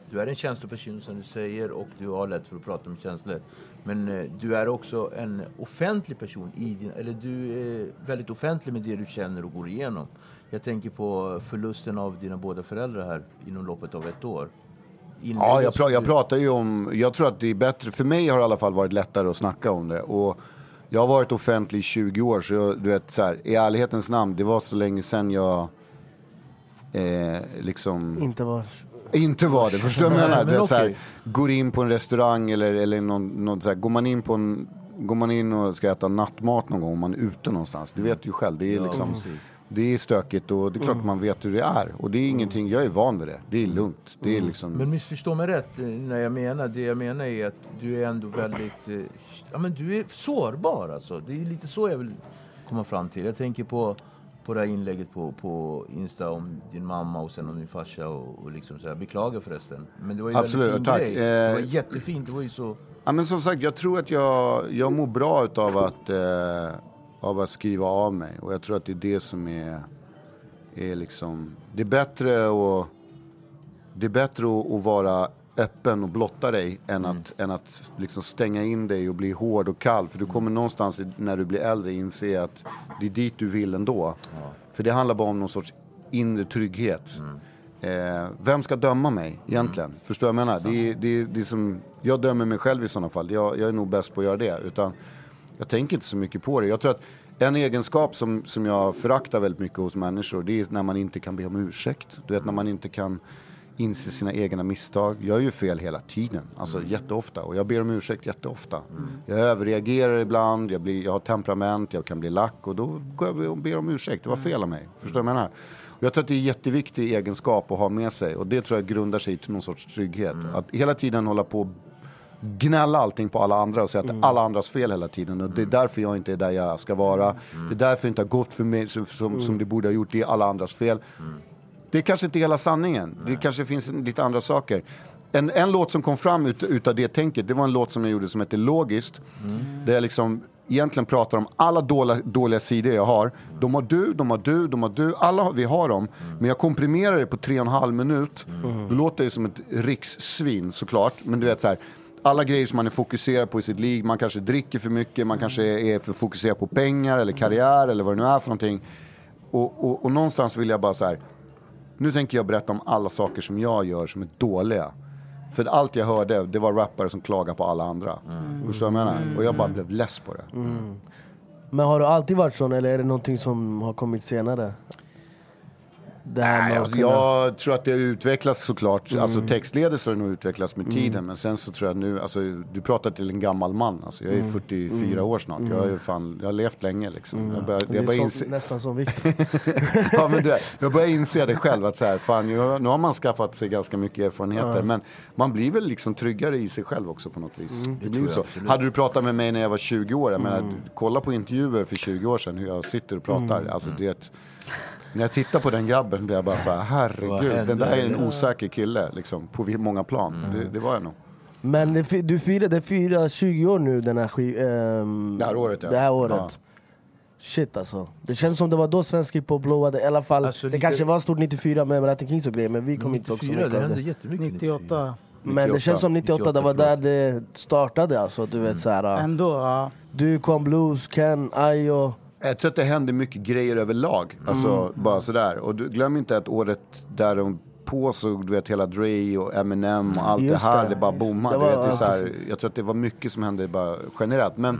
[SPEAKER 4] du är en känsloperson som du säger och du har lätt för att prata om känslor. Men eh, du är också en offentlig person i din, eller du är väldigt offentlig med det du känner och går igenom. Jag tänker på förlusten av dina båda föräldrar här inom loppet av ett år.
[SPEAKER 3] Ja, jag, pra, jag pratar ju om, jag tror att det är bättre, för mig har det i alla fall varit lättare att snacka om det. Och jag har varit offentlig i 20 år, så jag, du vet så här, i ärlighetens namn, det var så länge sedan jag eh, liksom
[SPEAKER 1] Inte var...
[SPEAKER 3] inte var det. Förstår du vad jag menar?
[SPEAKER 4] Men
[SPEAKER 3] går in på en restaurang eller, eller någon, någon så här, går man in på en Går man in och ska äta nattmat någon gång om man är ute någonstans, det vet du ju själv. Det är, liksom, det är stökigt och det är klart man vet hur det är. Och det är ingenting, jag är van vid det. Det är lugnt. Det är liksom...
[SPEAKER 4] Men missförstå mig rätt när jag menar, det jag menar är att du är ändå väldigt, eh, ja men du är sårbar alltså. Det är lite så jag vill komma fram till. Jag tänker på, på det här inlägget på, på Insta om din mamma och sen om din farsa och, och liksom så här, beklagar förresten. Men det var ju
[SPEAKER 3] Absolut,
[SPEAKER 4] väldigt fin
[SPEAKER 3] tack.
[SPEAKER 4] grej. Det var
[SPEAKER 3] Eh,
[SPEAKER 4] jättefint, det var ju så...
[SPEAKER 3] Ja, men som sagt, jag tror att jag, jag mår bra utav att, eh, av att skriva av mig. Och jag tror att det är det som är, är liksom... Det är bättre att, det är bättre att, att vara öppen och blotta dig än att, än att liksom stänga in dig och bli hård och kall. För du kommer någonstans i- när du blir äldre inse att det är dit du vill ändå. För det handlar bara om någon sorts inre trygghet. Eh, vem ska döma mig egentligen? Förstår du vad jag menar? Det är, det, är, det är som, jag dömer mig själv i sådana fall. Jag, jag är nog bäst på att göra det. Utan jag tänker inte så mycket på det. Jag tror att en egenskap som, som jag föraktar väldigt mycket hos människor, det är när man inte kan be om ursäkt. Du vet när man inte kan inse sina egna misstag. Jag gör ju fel hela tiden, alltså jätteofta. Och jag ber om ursäkt jätteofta. Jag överreagerar ibland, jag, blir, jag har temperament, jag kan bli lack och då går jag och ber om ursäkt. Det var fel av mig. Förstår du vad jag menar? Jag tror att det är en jätteviktig egenskap att ha med sig och det tror jag grundar sig till någon sorts trygghet. Att hela tiden hålla på och gnälla allting på alla andra och säga att det är alla andras fel hela tiden. Och det är därför jag inte är där jag ska vara. Det är därför det inte har gått för mig som, som, som det borde ha gjort. Det är alla andras fel. Det är kanske inte hela sanningen. Det kanske finns lite andra saker. En, en låt som kom fram ut, utav det tänket, det var en låt som jag gjorde som heter Logiskt. Där jag liksom egentligen pratar om alla dåliga, dåliga sidor jag har. De har du, de har du, de har du. Alla vi har dem. Men jag komprimerar det på tre och en halv minut. Då låter jag som ett rikssvin såklart. Men du vet så här. Alla grejer som man är fokuserad på i sitt liv. Man kanske dricker för mycket, man kanske är för fokuserad på pengar eller karriär eller vad det nu är för någonting. Och, och, och någonstans vill jag bara så här. Nu tänker jag berätta om alla saker som jag gör som är dåliga. För allt jag hörde, det var rappare som klagade på alla andra. Förstår du vad jag menar? Och jag bara blev less på det.
[SPEAKER 1] Men har du alltid varit sån eller är det någonting som har kommit senare? Det här
[SPEAKER 3] Nej, alltså,
[SPEAKER 1] kunna-
[SPEAKER 3] jag tror att det har utvecklats såklart. Alltså textledes har det nog utvecklats med tiden. Men sen så tror jag nu, alltså du pratar till en gammal man. Alltså, jag är 44 år snart. Jag, är fan, jag har levt länge liksom. Jag börjar, jag börjar inse,
[SPEAKER 1] nästan som Viktor.
[SPEAKER 3] ja, men det, jag börjar inse det själv att så här, fan, nu, nu har man skaffat sig ganska mycket erfarenheter. Men man blir väl liksom tryggare i sig själv också på något vis. Det blir så. Hade du pratat med mig när jag var 20 år, jag menar, kolla på intervjuer för 20 år sedan hur jag sitter och pratar. Alltså, det, när jag tittar på den grabben blir jag bara så här, herregud, den där är en osäker kille liksom, på många plan. Det, det var jag nog.
[SPEAKER 1] Men det, du firar, det firar 20 år nu den här skiv, ehm,
[SPEAKER 3] Det här året, ja.
[SPEAKER 1] Det här året.
[SPEAKER 3] Ja.
[SPEAKER 1] Shit alltså. Det känns som det var då svensk hiphop blowade, i alla fall.
[SPEAKER 4] Alltså,
[SPEAKER 1] det
[SPEAKER 4] lite-
[SPEAKER 1] kanske var stort 94 med Latin Kings och grejer, men vi kom inte ihåg så
[SPEAKER 4] 94,
[SPEAKER 1] mycket
[SPEAKER 4] det
[SPEAKER 1] av
[SPEAKER 4] hände
[SPEAKER 1] det.
[SPEAKER 4] jättemycket
[SPEAKER 2] 98.
[SPEAKER 1] Men det
[SPEAKER 3] 98.
[SPEAKER 1] känns som 98, det var
[SPEAKER 4] 98,
[SPEAKER 1] där det startade alltså. Du vet såhär,
[SPEAKER 2] Ändå, ja.
[SPEAKER 1] du kom blues, Ken, Ayo.
[SPEAKER 3] Jag tror att det hände mycket grejer överlag. Alltså bara sådär. Och du, glöm inte att året där de på så du vet hela Dre och Eminem och allt
[SPEAKER 1] Just
[SPEAKER 3] det här,
[SPEAKER 1] det.
[SPEAKER 3] det, bara bommade.
[SPEAKER 1] Det
[SPEAKER 3] Du
[SPEAKER 1] var-
[SPEAKER 3] vet, det är
[SPEAKER 1] ja,
[SPEAKER 3] så här,
[SPEAKER 1] precis.
[SPEAKER 3] jag tror att det var mycket som hände bara generellt. Men,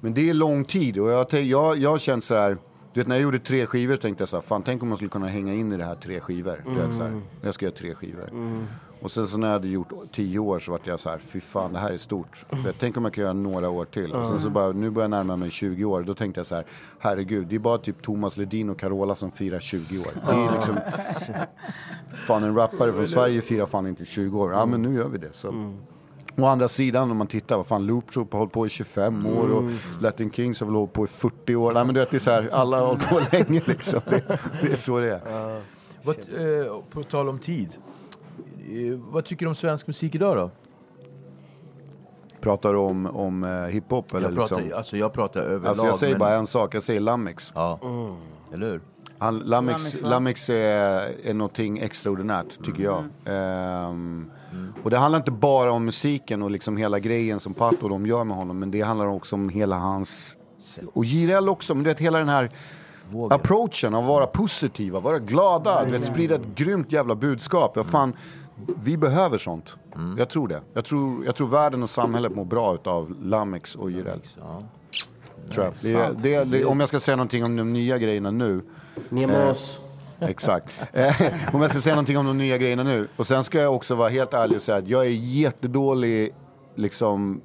[SPEAKER 3] men det är lång tid och jag, jag, jag så här. Du vet när jag gjorde tre skivor tänkte jag så här, fan tänk om man skulle kunna hänga in i det här tre skivor. Du vet, så här, jag ska göra tre skivor. Och sen så när jag hade gjort tio år så vart jag så här, fy fan det här är stort. Tänk om jag kan göra några år till. Och sen så bara, nu börjar jag närma mig 20 år. Då tänkte jag så här, herregud, det är bara typ Thomas Ledin och Carola som firar 20 år. Det är liksom, fan en rappare från Sverige firar fan inte 20 år. Ja men nu gör vi det. Så. Å andra sidan om man tittar, vad fan Loop Troop har hållit på i 25 år och Latin Kings har väl hållit på i 40 år. Nej men du vet det är så här, alla har hållit på länge liksom. Det, det är så det är.
[SPEAKER 4] Vad, eh, på tal om tid. Eh, vad tycker du om svensk musik idag då?
[SPEAKER 3] Pratar du om, om eh, hiphop eller
[SPEAKER 4] Jag pratar,
[SPEAKER 3] liksom?
[SPEAKER 4] alltså jag pratar överlag.
[SPEAKER 3] Alltså jag säger
[SPEAKER 4] men-
[SPEAKER 3] bara en sak, jag säger Lamix.
[SPEAKER 4] Ja, eller hur?
[SPEAKER 3] Han, Lamix,
[SPEAKER 2] Lamix, va?
[SPEAKER 3] Lamix är, är någonting extraordinärt, tycker jag.
[SPEAKER 4] Mm.
[SPEAKER 3] Ehm, och det handlar inte bara om musiken och liksom hela grejen som Pato och de gör med honom, men det handlar också om hela hans... Och Jireel också, men du vet hela den här approachen av att vara positiva, vara glada, du vet, sprida ett grymt jävla budskap. Ja, fan, vi behöver sånt.
[SPEAKER 4] Mm.
[SPEAKER 3] Jag tror det. Jag tror, jag tror världen och samhället mår bra utav Lamix och Jireel. Tror jag. Det, det, det, om jag ska säga någonting om de nya grejerna nu,
[SPEAKER 1] Nemos.
[SPEAKER 3] Exakt. Eh, om jag ska säga någonting om de nya grejerna nu. Och sen ska jag också vara helt ärlig och säga att jag är jättedålig, liksom,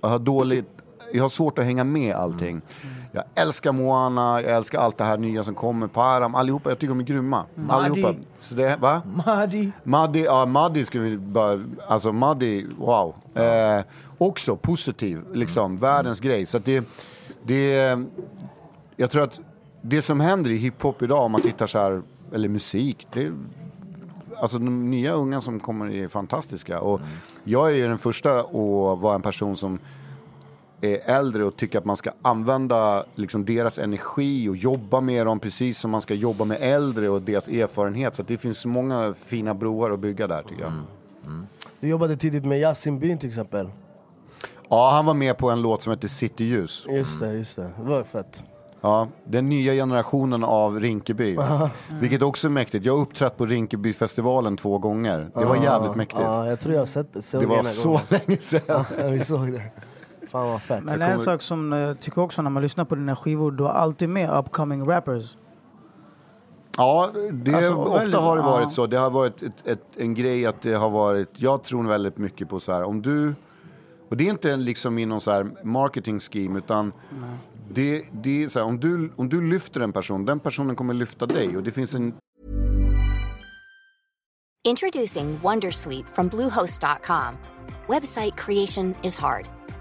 [SPEAKER 3] jag har dåligt, jag har svårt att hänga med allting. Jag älskar Moana, jag älskar allt det här nya som kommer, Param, allihopa, jag tycker de är grymma. Allihopa. Så det, va?
[SPEAKER 4] Mahdi.
[SPEAKER 3] Maddi, ja Maddi ska vi bara, alltså Maddi, wow. Eh, också positiv, liksom, världens grej. Så att det, det, jag tror att det som händer i hiphop idag, om man tittar så här, eller musik, det, alltså de nya unga som kommer är fantastiska. Och jag är ju den första att vara en person som är äldre och tycker att man ska använda liksom deras energi och jobba med dem precis som man ska jobba med äldre och deras erfarenhet. Så att det finns många fina broar att bygga där tycker jag.
[SPEAKER 1] Du jobbade tidigt med Yasin Byn till exempel.
[SPEAKER 3] Ja, han var med på en låt som heter Cityljus.
[SPEAKER 1] Just det, just det. Det var fett.
[SPEAKER 3] Ja, den nya generationen av Rinkeby. Vilket också är mäktigt. Jag har uppträtt på Rinkebyfestivalen två gånger. Det var jävligt mäktigt.
[SPEAKER 1] Ja, jag tror jag har sett det.
[SPEAKER 3] Det var så
[SPEAKER 1] gången.
[SPEAKER 3] länge sedan.
[SPEAKER 1] Ja, vi såg det. Fan vad fett.
[SPEAKER 2] Men
[SPEAKER 3] Jag
[SPEAKER 2] en
[SPEAKER 3] kommer-
[SPEAKER 2] sak som jag tycker också när man lyssnar på dina skivor, du har alltid med upcoming rappers.
[SPEAKER 3] Ja, det,
[SPEAKER 2] Alltså,
[SPEAKER 3] ofta
[SPEAKER 2] väldigt-
[SPEAKER 3] har det varit
[SPEAKER 2] ja.
[SPEAKER 3] så. Det har varit ett, ett, en grej att det har varit, jag tror väldigt mycket på så här, om du, och det är inte liksom i någon så här marketing scheme, utan det, det är så här, om du, om du lyfter en person, den personen kommer lyfta dig. Och det finns en
[SPEAKER 5] Introducing Wondersuite from Bluehost.com. Website creation is hard,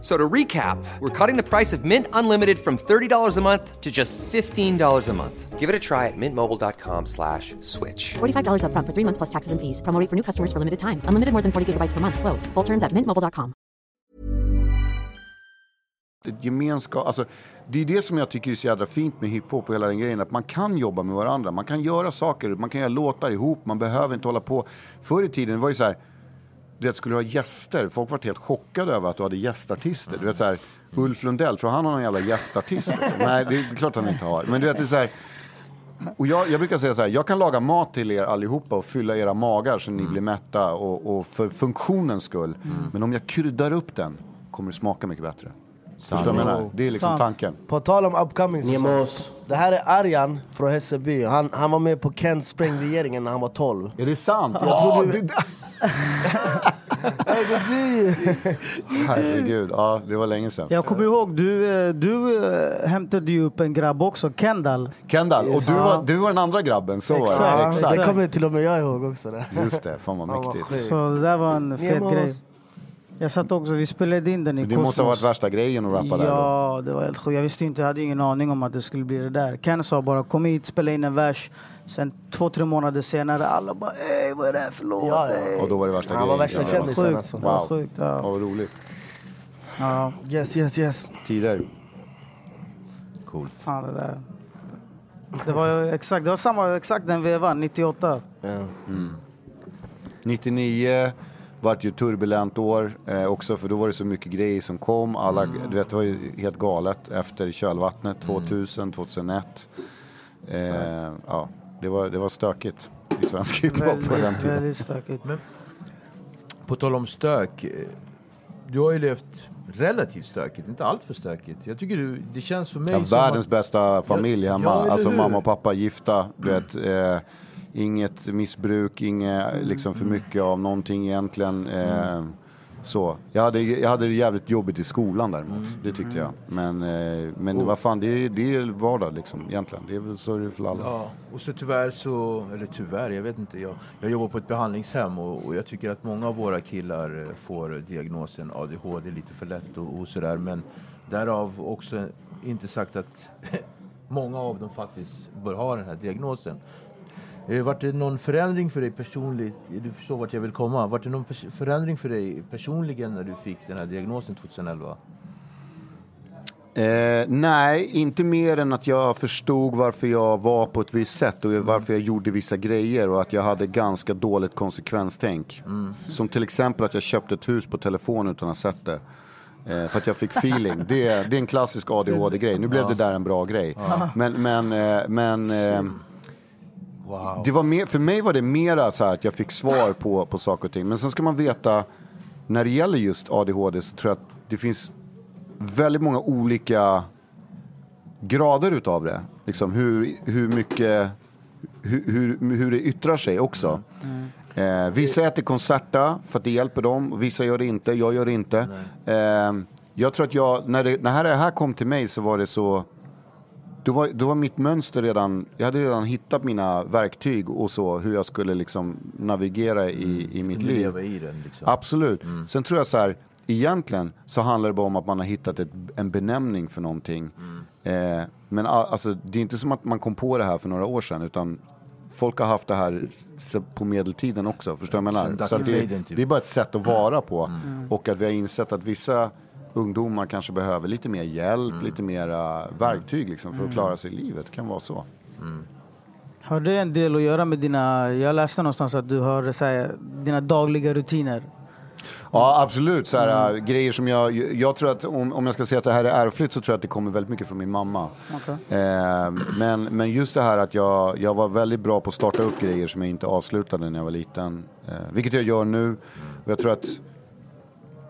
[SPEAKER 6] So to recap, we're cutting the price of Mint Unlimited from $30 a month to just $15 a month. Give it a try at mintmobile.com slash switch.
[SPEAKER 7] $45 upfront for three months plus taxes and fees. Promo rate for new customers for limited time. Unlimited more than 40 gigabytes per month. Slows. Full terms at mintmobile.com.
[SPEAKER 3] gemenskap, alltså, det är det som jag tycker är så jävla fint med hiphop och hela den grejen. Att man kan jobba med varandra, man kan göra saker, man kan göra låtar ihop, man behöver inte hålla på. Förr i tiden var det så här, du vet, skulle du ha gäster, folk var helt chockade över att du hade gästartister. Du vet så här, Ulf Lundell, tror han har någon jävla gästartist? Nej, det är klart han inte har. Men du vet, det är så här, och jag, jag brukar säga så här, jag kan laga mat till er allihopa och fylla era magar så ni blir mätta och, och för funktionens skull. Men om jag kryddar upp den kommer det smaka mycket bättre. Förstår du vad jag menar? Det är liksom
[SPEAKER 2] Sant.
[SPEAKER 3] tanken.
[SPEAKER 1] På tal om upcoming Nemos. Det här är Arjan från Hässelby. Han, han var med på Kent sprängregeringen när han var 12.
[SPEAKER 3] Är det sant?
[SPEAKER 1] Jag
[SPEAKER 3] Ja,
[SPEAKER 1] tror du-
[SPEAKER 3] det, herregud, ja, det var länge sedan.
[SPEAKER 2] Jag kommer ihåg, du, eh, du eh, hämtade ju upp en grabb också, Kendall.
[SPEAKER 3] Kendall, och du var, du var den andra grabben, så var det.
[SPEAKER 2] Exakt.
[SPEAKER 3] Exakt.
[SPEAKER 1] Det kommer till och med jag ihåg också. Det.
[SPEAKER 3] Just det, fan vad mäktigt.
[SPEAKER 2] Så det där var en fet
[SPEAKER 1] Nemos.
[SPEAKER 2] grej. Jag satt också, vi spelade in den i
[SPEAKER 3] Det måste ha varit
[SPEAKER 2] Kosmos.
[SPEAKER 3] värsta grejen att rappa där då.
[SPEAKER 2] Ja, det var helt sjukt. Jag visste inte, jag hade ingen aning om att det skulle bli det där. Ken sa bara kom hit, spela in en vers. Sen två, tre månader senare, alla bara ey vad är det här för låt?
[SPEAKER 1] Ja, ja.
[SPEAKER 2] ey?"
[SPEAKER 3] Och då var det värsta
[SPEAKER 1] Han var
[SPEAKER 3] grejen.
[SPEAKER 1] värsta
[SPEAKER 3] Ja.
[SPEAKER 1] kändisen alltså.
[SPEAKER 2] Det var
[SPEAKER 3] Wow.
[SPEAKER 2] sjukt.
[SPEAKER 3] Ja,
[SPEAKER 2] Ja.
[SPEAKER 3] vad roligt.
[SPEAKER 2] Ja,
[SPEAKER 1] Yes, yes, yes.
[SPEAKER 3] Tider.
[SPEAKER 4] Coolt.
[SPEAKER 2] fan det där. Det var ju exakt, det var samma, exakt den vevan, 98.
[SPEAKER 1] Ja.
[SPEAKER 3] 99 vart ju turbulent år eh, också för då var det så mycket grejer som kom. Alla, Du vet, det var ju helt galet efter kölvattnet 2000, 2001. Eh, ja, det var, det var stökigt i svensk hiphop på den tiden.
[SPEAKER 2] väldigt stökigt.
[SPEAKER 4] På tal om stök. eh, Du har ju levt relativt stökigt, inte allt för stökigt. Jag tycker du, det känns för mig
[SPEAKER 3] Ja,
[SPEAKER 4] som
[SPEAKER 3] världens
[SPEAKER 4] att,
[SPEAKER 3] bästa familj hemma.
[SPEAKER 4] ja,
[SPEAKER 3] alltså
[SPEAKER 4] hur?
[SPEAKER 3] mamma och pappa gifta. Du vet, eh, inget missbruk, inget liksom för mycket av någonting egentligen. Eh, så. Jag, hade, jag hade det jävligt jobbigt i skolan däremot. Det tyckte jag. Men, eh, men vad fan, det, är- det är vardag liksom egentligen. Det är väl så är det för alla.
[SPEAKER 4] Ja, och så tyvärr så, eller tyvärr, jag vet inte. Jag, jag jobbar på ett behandlingshem och, och jag tycker att många av våra killar eh, får diagnosen ADHD lite för lätt och, och sådär. Men därav också inte sagt att många av dem faktiskt bör ha den här diagnosen. Eh, Vart det någon förändring för dig personligt? Du förstår vart jag vill komma. Vart det någon förändring för dig personligen när du fick den här diagnosen 2011?
[SPEAKER 3] Eh, nej, inte mer än att jag förstod varför jag var på ett visst sätt och varför jag gjorde vissa grejer och att jag hade ganska dåligt konsekvenstänk. Som till exempel att jag köpte ett hus på telefon utan att ha sett det. Eh, för att jag fick feeling. Det, är- det är en klassisk ADHD-grej. Nu blev det där en bra grej. Men, men, eh, men eh,
[SPEAKER 4] Wow.
[SPEAKER 3] det var mer, för mig var det mera så här att jag fick svar på, på saker och ting. Men sen ska man veta, när det gäller just ADHD så tror jag att det finns väldigt många olika grader utav det. Liksom hur, hur mycket, hur, hur, hur det yttrar sig också. Eh, vissa äter Concerta för att det hjälper dem, vissa gör det inte, jag gör det inte. Eh, jag tror att jag, när det, när det här kom till mig så var det så, då var, då var mitt mönster redan, jag hade redan hittat mina verktyg och så, hur jag skulle liksom navigera i, i mitt liv.
[SPEAKER 4] i den liksom.
[SPEAKER 3] Absolut. Sen tror jag så här, egentligen så handlar det bara om att man har hittat ett, en benämning för någonting. Eh, men alltså, det är inte som att man kom på det här för några år sedan, utan folk har haft det här på medeltiden också. Förstår du vad jag menar? Så det,
[SPEAKER 4] typ.
[SPEAKER 3] det är bara ett sätt att vara på. Och att vi har insett att vissa ungdomar kanske behöver lite mer hjälp, lite mera verktyg liksom, för att klara sig i livet. Det kan vara så.
[SPEAKER 2] Har det en del att göra med dina, jag läste någonstans att du har så här, dina dagliga rutiner?
[SPEAKER 3] Ja, absolut. Så här, äh, Grejer som jag, jag tror att om, om jag ska säga att det här är ärftligt så tror jag att det kommer väldigt mycket från min mamma.
[SPEAKER 2] Okej.
[SPEAKER 3] Eh, men, men just det här att jag, jag var väldigt bra på att starta upp grejer som jag inte avslutade när jag var liten. Eh, vilket jag gör nu. Och jag tror att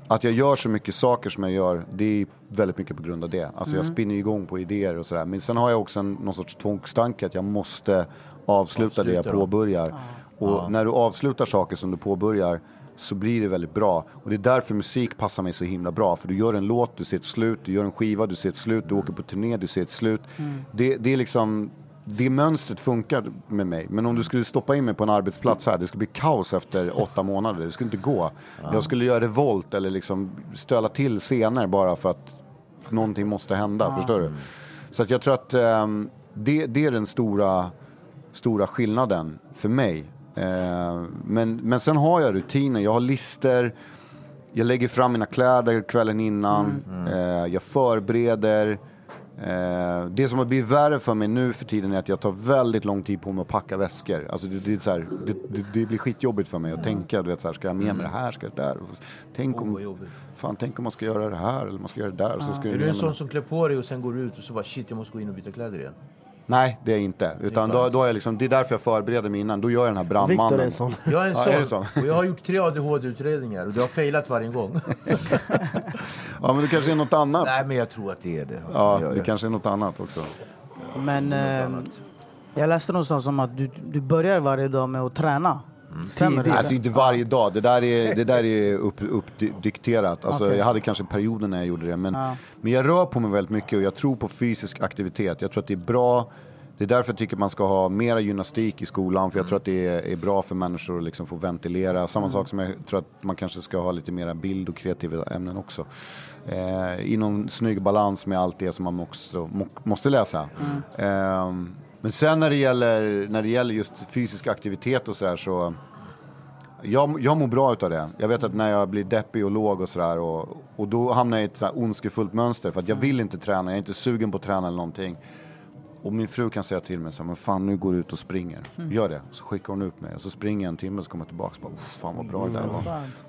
[SPEAKER 3] att jag gör så mycket saker som jag gör, det är väldigt mycket på grund av det. Alltså jag spinner igång på idéer och sådär. Men sen har jag också en, någon sorts tvångstanke att jag måste avsluta det jag påbörjar. Och när du avslutar saker som du påbörjar så blir det väldigt bra. Och det är därför musik passar mig så himla bra. För du gör en låt, du ser ett slut, du gör en skiva, du ser ett slut, du åker på turné, du ser ett slut. Det, det är liksom, det mönstret funkar med mig. Men om du skulle stoppa in mig på en arbetsplats här, det skulle bli kaos efter åtta månader. Det skulle inte gå. Jag skulle göra revolt eller liksom stöla till scener bara för att någonting måste hända. Förstår du? Så att jag tror att ehm, det, det är den stora, stora skillnaden för mig. Eh, men, men sen har jag rutiner, jag har lister. Jag lägger fram mina kläder kvällen innan. Eh, jag förbereder. Eh, det som har blivit värre för mig nu för tiden är att jag tar väldigt lång tid på mig att packa väskor. Alltså det, det, är så här, det, det, det blir skitjobbigt för mig att tänka. Du vet, så här, ska jag med mig det här? Ska jag det där? Tänk
[SPEAKER 4] Oh,
[SPEAKER 3] om,
[SPEAKER 4] jobbigt.
[SPEAKER 3] fan, tänk om man ska göra det här eller man ska göra det där. Och så ska jag
[SPEAKER 4] Är du en sån som klär på dig och sen går ut och så bara shit jag måste gå in och byta kläder igen?
[SPEAKER 3] Nej, det är inte. Utan då, då är liksom, det är därför jag förbereder mig innan. Då gör jag den här brandmannen.
[SPEAKER 1] Viktor är en sån.
[SPEAKER 4] Jag är en
[SPEAKER 3] Ja,
[SPEAKER 4] sån.
[SPEAKER 3] är det så?
[SPEAKER 4] Och jag har gjort tre ADHD-utredningar och det har failat varje gång.
[SPEAKER 3] Ja, men det kanske är något annat.
[SPEAKER 4] Nej men jag tror att det är det. Alltså,
[SPEAKER 3] Ja, det kanske är något annat också.
[SPEAKER 2] Men eh, jag läste någonstans om att du, du börjar varje dag med att träna. Det?
[SPEAKER 3] Alltså inte varje dag, det där är, det där är upp, uppdikterat. Alltså,
[SPEAKER 2] Okej.
[SPEAKER 3] Jag hade kanske perioder när jag gjorde det. Men,
[SPEAKER 2] Ja.
[SPEAKER 3] men jag rör på mig väldigt mycket och jag tror på fysisk aktivitet. Jag tror att det är bra Det är därför jag tycker man ska ha mera gymnastik i skolan, för jag tror att det är, är bra för människor att liksom få ventilera. Samma sak som jag tror att man kanske ska ha lite mera bild och kreativa ämnen också. Eh, I någon snygg balans med allt det som man också må, måste läsa. Eh, men sen när det gäller, när det gäller just fysisk aktivitet och sådär så jag, jag mår bra utav det. Jag vet att när jag blir deppig och låg och sådär och, och då hamnar jag i ett så här ondskefullt mönster för att jag vill inte träna, jag är inte sugen på att träna eller någonting. Och min fru kan säga till mig så här, men fan nu går du ut och springer. Gör det. Så skickar hon upp mig och så springer jag en timme och så kommer jag tillbaka och bara, "Uff, fan vad bra det där var.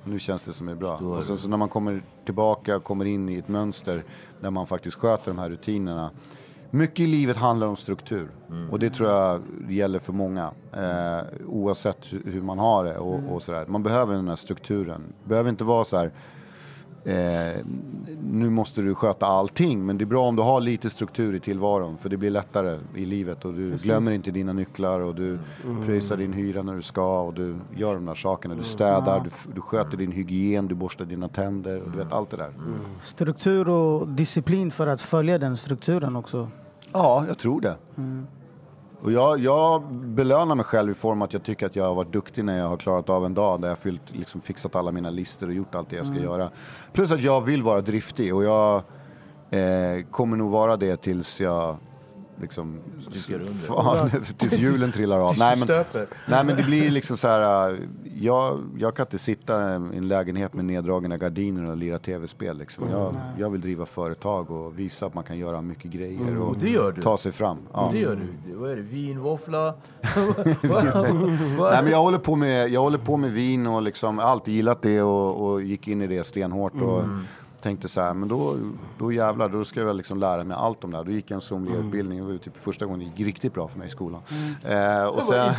[SPEAKER 3] Nu känns det som är bra. Och sen så när man kommer tillbaka, kommer in i ett mönster där man faktiskt sköter de här rutinerna. Mycket i livet handlar om struktur. Och det tror jag gäller för många. Eh, oavsett hur, man har det och, och sådär. Man behöver den här strukturen. Behöver inte vara så här. Eh, nu måste du sköta allting, men det är bra om du har lite struktur i tillvaron för det blir lättare i livet och du glömmer inte dina nycklar och du pröjsar din hyra när du ska och du gör de där sakerna. Du städar, du, du sköter din hygien, du borstar dina tänder och du vet allt det där.
[SPEAKER 2] Struktur och disciplin för att följa den strukturen också.
[SPEAKER 3] Ja, jag tror det. Och jag, jag belönar mig själv i form att jag tycker att jag har varit duktig när jag har klarat av en dag där jag fyllt, liksom fixat alla mina listor och gjort allt det jag ska göra. Plus att jag vill vara driftig och jag eh, kommer nog vara det tills jag liksom... Fan, tills hjulen trillar av. nej, men, nej men det blir liksom så här, äh, jag, jag kan inte sitta i en lägenhet med neddragna gardiner och lira tv-spel liksom. Jag, jag vill driva företag och visa att man kan göra mycket grejer och,
[SPEAKER 4] Och
[SPEAKER 3] ta sig fram. Ja.
[SPEAKER 4] Det gör du. Vad är det? Vin, våffla?
[SPEAKER 3] Nej, men jag, håller på med, jag håller på med vin och liksom, alltid gillat det och, och gick in i det stenhårt. Och tänkte så här, men då, då jävlar, då ska jag liksom lära mig allt om det här. Då gick jag en sommelierutbildning, det var typ första gången det gick riktigt bra för mig i skolan. Eh, och sen,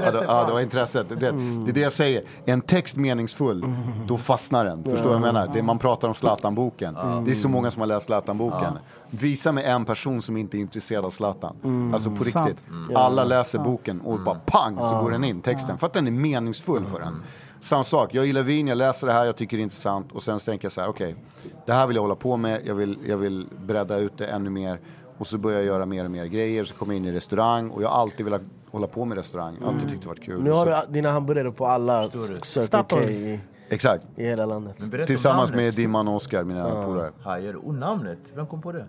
[SPEAKER 3] ja, det, ja, det var intresset. Det, det, det är det jag säger, en text meningsfull, då fastnar den. Förstår du vad jag menar? Det, man pratar om Zlatan-boken. Det är så många som har läst Zlatan-boken. Visa mig en person som inte är intresserad av Zlatan. Alltså på riktigt. Alla läser boken och bara pang så går den in, texten. För att den är meningsfull för en. Samma sak, jag gillar vin, jag läser det här, jag tycker det är intressant och sen tänker jag så här, okej, det här vill jag hålla på med, jag vill, jag vill bredda ut det ännu mer och så börjar jag göra mer och mer grejer, så kommer jag in i restaurang och jag har alltid velat hålla på med restaurang, jag har alltid tyckt det varit kul.
[SPEAKER 1] Nu har
[SPEAKER 3] Så-
[SPEAKER 1] du dina hamburgare på alla Circle K i,
[SPEAKER 3] Exakt,
[SPEAKER 1] i hela landet.
[SPEAKER 3] Tillsammans med Dimman och Oskar, mina polare.
[SPEAKER 4] Hajar. Och namnet, vem kom på det?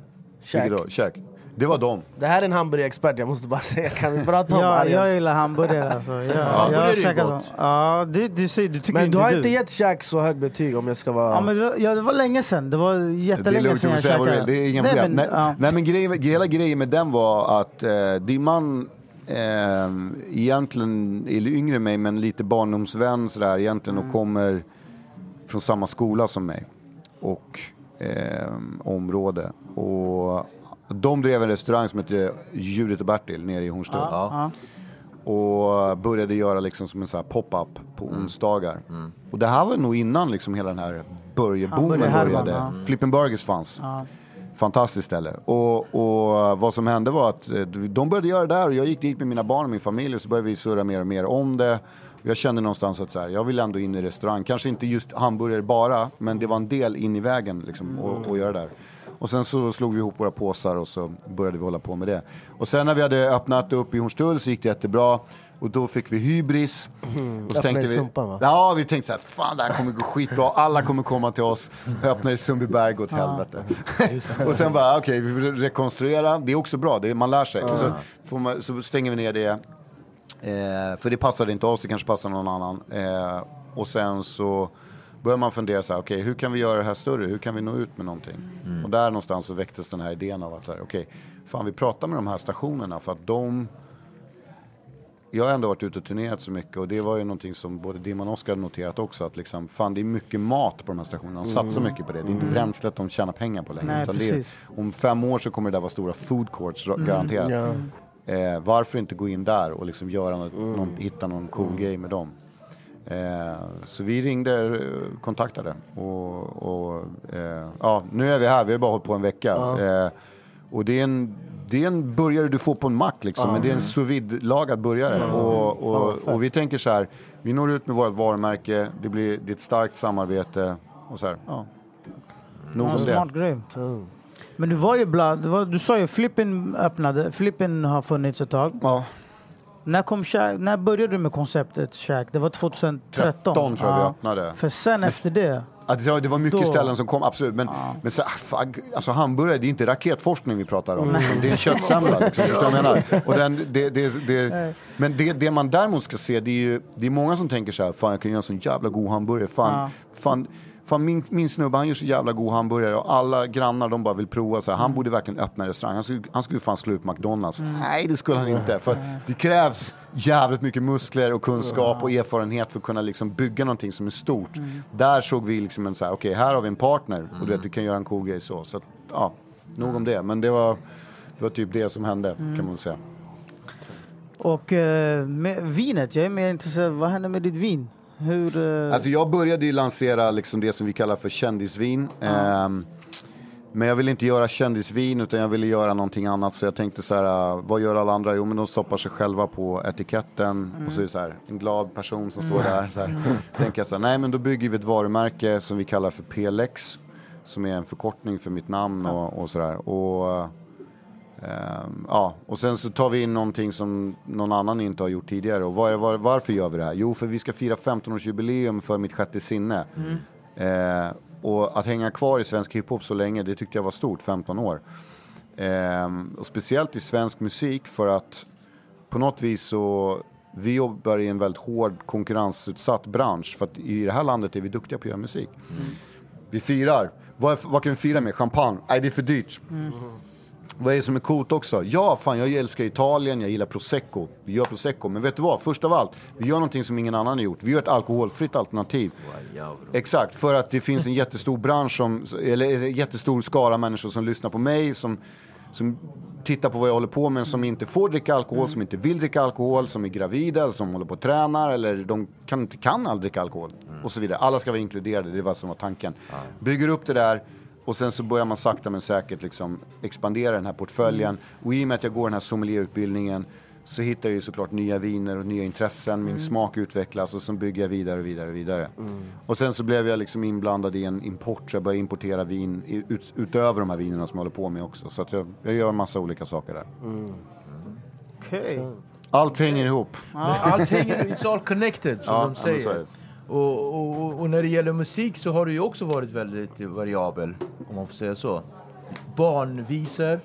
[SPEAKER 3] Käk. Det var dem.
[SPEAKER 1] Det här är en hamburgerexpert, jag måste bara säga. Kan vi prata om
[SPEAKER 2] Ja, jag gillar hamburgare alltså. Jag, jag
[SPEAKER 4] Hamburgare är gott.
[SPEAKER 2] Ja, du, du, säger, du tycker
[SPEAKER 1] Men du har
[SPEAKER 2] du.
[SPEAKER 1] inte gett Shaq så hög betyg om jag ska vara...
[SPEAKER 2] Ja, men det var, ja, det var länge sedan. Det var jättelänge
[SPEAKER 3] får
[SPEAKER 2] jag käkade.
[SPEAKER 3] Det är inga
[SPEAKER 2] Nej,
[SPEAKER 3] problem.
[SPEAKER 2] men,
[SPEAKER 3] nej,
[SPEAKER 2] ja.
[SPEAKER 3] nej, men grejen, hela grejen med den var att eh, Dimman eh, egentligen är yngre än mig, men lite barndomsvän sådär egentligen
[SPEAKER 2] Mm.
[SPEAKER 3] och kommer från samma skola som mig och eh, område. Och de drev en restaurang som heter Judith och Bertil nere i Hornstull.
[SPEAKER 4] Ja.
[SPEAKER 3] Och började göra liksom som en sån här pop-up på onsdagar. Och det här var nog innan liksom hela den här burgerboomen
[SPEAKER 2] Hamburgerhärvan,
[SPEAKER 3] började.
[SPEAKER 2] ja.
[SPEAKER 3] Flippin' Burgers fanns. Fantastiskt ställe. Och, och vad som hände var att eh, de började göra det där och jag gick dit med mina barn och min familj och så började vi surra mer och mer om det. Och jag kände någonstans att så här, jag vill ändå in i restaurang. Kanske inte just hamburgare bara, men det var en del in i vägen liksom, och, och göra det där. Och sen så slog vi ihop våra påsar och så började vi hålla på med det. Och sen när vi hade öppnat upp i Hornstull så gick det jättebra. Och då fick vi hybris. Och så tänkte vi,
[SPEAKER 1] Sumpan, va?
[SPEAKER 3] Ja, vi tänkte så här, fan det här kommer gå skitbra. Alla kommer komma till oss. Öppnar i Sundbyberg, gå åt helvete. och sen bara, okej, vi vill rekonstruera. Det är också bra, det man lär sig. Och så, man, så stänger vi ner det. Eh, för det passade inte oss, det kanske passar någon annan. Eh, och sen så börjar man fundera så här, okej, hur kan vi göra det här större? Hur kan vi nå ut med någonting? Och där någonstans så väcktes den här idén av att, okej, fan vi pratar med de här stationerna för att de jag har ändå varit ute och turnerat så mycket och det var ju någonting som både Dimman och Oskar noterat också att liksom, fan det är mycket mat på de här stationerna. De satsar mycket på det. Det är inte bränslet de tjänar pengar på längre.
[SPEAKER 2] Nej,
[SPEAKER 3] utan det är, om fem år så kommer det där vara stora food courts, garanterat.
[SPEAKER 1] Ja.
[SPEAKER 3] Eh, varför inte gå in där och liksom göra något, någon, hitta någon cool grej med dem? Eh, så vi ringde, eh, kontaktade och, och eh, ja, nu är vi här. Vi har bara hållit på en vecka. Eh, och det är en, det är en burgare du får på en mack liksom, men det är en sous vide-lagad burgare. Och, och, och vi tänker så här, vi når ut med vårt varumärke, det blir det är ett starkt samarbete och så här, ja. Nog om det.
[SPEAKER 2] smart grej. Men du var ju bland, det var, du sa ju Flippen öppnade, Flippen har funnits ett tag.
[SPEAKER 3] Ja.
[SPEAKER 2] När, kom när började du med konceptet Shack? Det var 2013?
[SPEAKER 3] 13 tror jag vi
[SPEAKER 2] Ja.
[SPEAKER 3] öppnade.
[SPEAKER 2] För sen efter det,
[SPEAKER 3] Alltså, det var mycket
[SPEAKER 2] Då-
[SPEAKER 3] ställen som kom, absolut. Men, men så, ah, alltså, hamburgare, det är inte raketforskning vi pratar om. Liksom. Det är en köttsemla, liksom, förstår du vad jag menar? Och den, det, det, det, men det, det man däremot ska se, det är ju det är många som tänker så här, fan jag kan göra en sån jävla god hamburgare. Fan,
[SPEAKER 2] Ja.
[SPEAKER 3] fan, fan min, min snubbe han gör så jävla god hamburgare och alla grannar de bara vill prova. Så här, han borde verkligen öppna en restaurang. Han skulle, han skulle fan slå ut McDonalds. Nej, det skulle han inte. För det krävs jävligt mycket muskler och kunskap och erfarenhet för att kunna liksom bygga någonting som är stort. Där såg vi liksom en så här, okej här har vi en partner och du vet, vi kan göra en cool grej så. Så att, ja, nog om det. Men det var, det var typ det som hände kan man säga.
[SPEAKER 2] och eh, vinet, jag är mer intresserad, vad hände med ditt vin? Hur... eh,
[SPEAKER 3] Alltså jag började ju lansera liksom det som vi kallar för kändisvin. Ehm, men jag ville inte göra kändisvin utan jag ville göra någonting annat. Så jag tänkte så här, uh, vad gör alla andra? Jo men de stoppar sig själva på etiketten. Och så är det så här, en glad person som står där. Så här. Tänker jag så här, nej men då bygger vi ett varumärke som vi kallar för PLX. Som är en förkortning för mitt namn och, och sådär. Och, ehm, ja, och sen så tar vi in någonting som någon annan inte har gjort tidigare. Och var, var, varför gör vi det här? Jo, för vi ska fira 15-årsjubileum för mitt sjätte sinne. Eh, och att hänga kvar i svensk hiphop så länge, det tyckte jag var stort, 15 år. Ehm, och speciellt i svensk musik för att på något vis så, vi jobbar i en väldigt hård konkurrensutsatt bransch. För att i det här landet är vi duktiga på att göra musik. Vi firar. Vad, vad kan vi fira med? Champagne? Nej, det är för dyrt. Vad är det som är coolt också? Ja, fan jag älskar Italien, jag gillar prosecco. Vi gör prosecco, men vet du vad? Först av allt, vi gör någonting som ingen annan har gjort. Vi gör ett alkoholfritt alternativ. Exakt, för att det finns en jättestor bransch, som, eller en jättestor skara människor som lyssnar på mig, som, som tittar på vad jag håller på med, som inte får dricka alkohol, som inte vill dricka alkohol, som är gravida, som håller på och tränar, eller de kan inte kan aldrig dricka alkohol. Och så vidare. Alla ska vara inkluderade, det var som var tanken. Bygger upp det där. Och sen så börjar man sakta men säkert liksom expandera den här portföljen. Och i och med att jag går den här sommelierutbildningen så hittar jag ju såklart nya viner och nya intressen. Min smak utvecklas och så bygger jag vidare och vidare och vidare. Och sen så blev jag liksom inblandad i en import så jag började importera vin ut, utöver de här vinerna som jag håller på med också. Så att jag, jag gör en massa olika saker där.
[SPEAKER 2] Okej.
[SPEAKER 3] Allt hänger ihop.
[SPEAKER 4] Allt hänger, it's all connected som
[SPEAKER 3] Ja,
[SPEAKER 4] de säger. Och, och, och när det gäller musik så har du ju också varit väldigt variabel, om man får säga så. Barnvisor.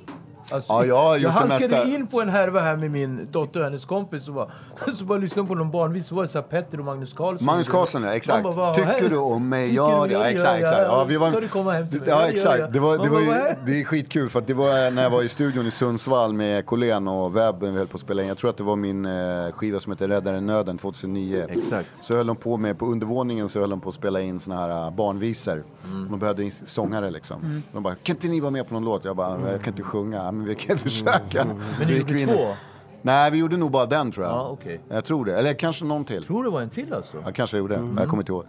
[SPEAKER 4] Alltså,
[SPEAKER 3] Ja, jag har gjort
[SPEAKER 4] jag
[SPEAKER 3] det
[SPEAKER 4] halkade
[SPEAKER 3] mesta.
[SPEAKER 4] in på en härva här med min dotter och hennes kompis och bara, så bara lyssnade på någon barnvis. Så var det så här Petter och Magnus Carlsson.
[SPEAKER 3] Magnus Carlsson, ja, exakt.
[SPEAKER 4] bara, vad-
[SPEAKER 3] Tycker du om mig? Ja, ja, exakt, exakt. Ja, vi var,
[SPEAKER 4] Ska du komma hem till mig?
[SPEAKER 3] Ja, exakt. Det, var, det, var
[SPEAKER 4] bara,
[SPEAKER 3] ju,
[SPEAKER 4] är-
[SPEAKER 3] det är skitkul för att det var när jag var i studion i Sundsvall med Colén och Webben vi höll på att spela in. Jag tror att det var min eh, skiva som heter Räddare nöden 2009.
[SPEAKER 4] Exakt.
[SPEAKER 3] Så höll de på med, på undervåningen så höll de på att spela in såna här uh, barnvisor.
[SPEAKER 4] Mm.
[SPEAKER 3] De behövde sångare liksom. De bara, kan inte ni vara med på någon låt? Jag bara, jag kan inte sjunga. "Ja, Men vi kan försöka.
[SPEAKER 4] Men
[SPEAKER 3] Så
[SPEAKER 4] ni
[SPEAKER 3] gick vi
[SPEAKER 4] gjorde två?
[SPEAKER 3] Nej, vi gjorde nog bara den tror jag.
[SPEAKER 4] Ja, okej.
[SPEAKER 3] Jag tror det. Eller kanske någon till.
[SPEAKER 4] Tror det var en till alltså?
[SPEAKER 3] Ja, kanske jag gjorde. Jag kommer inte ihåg.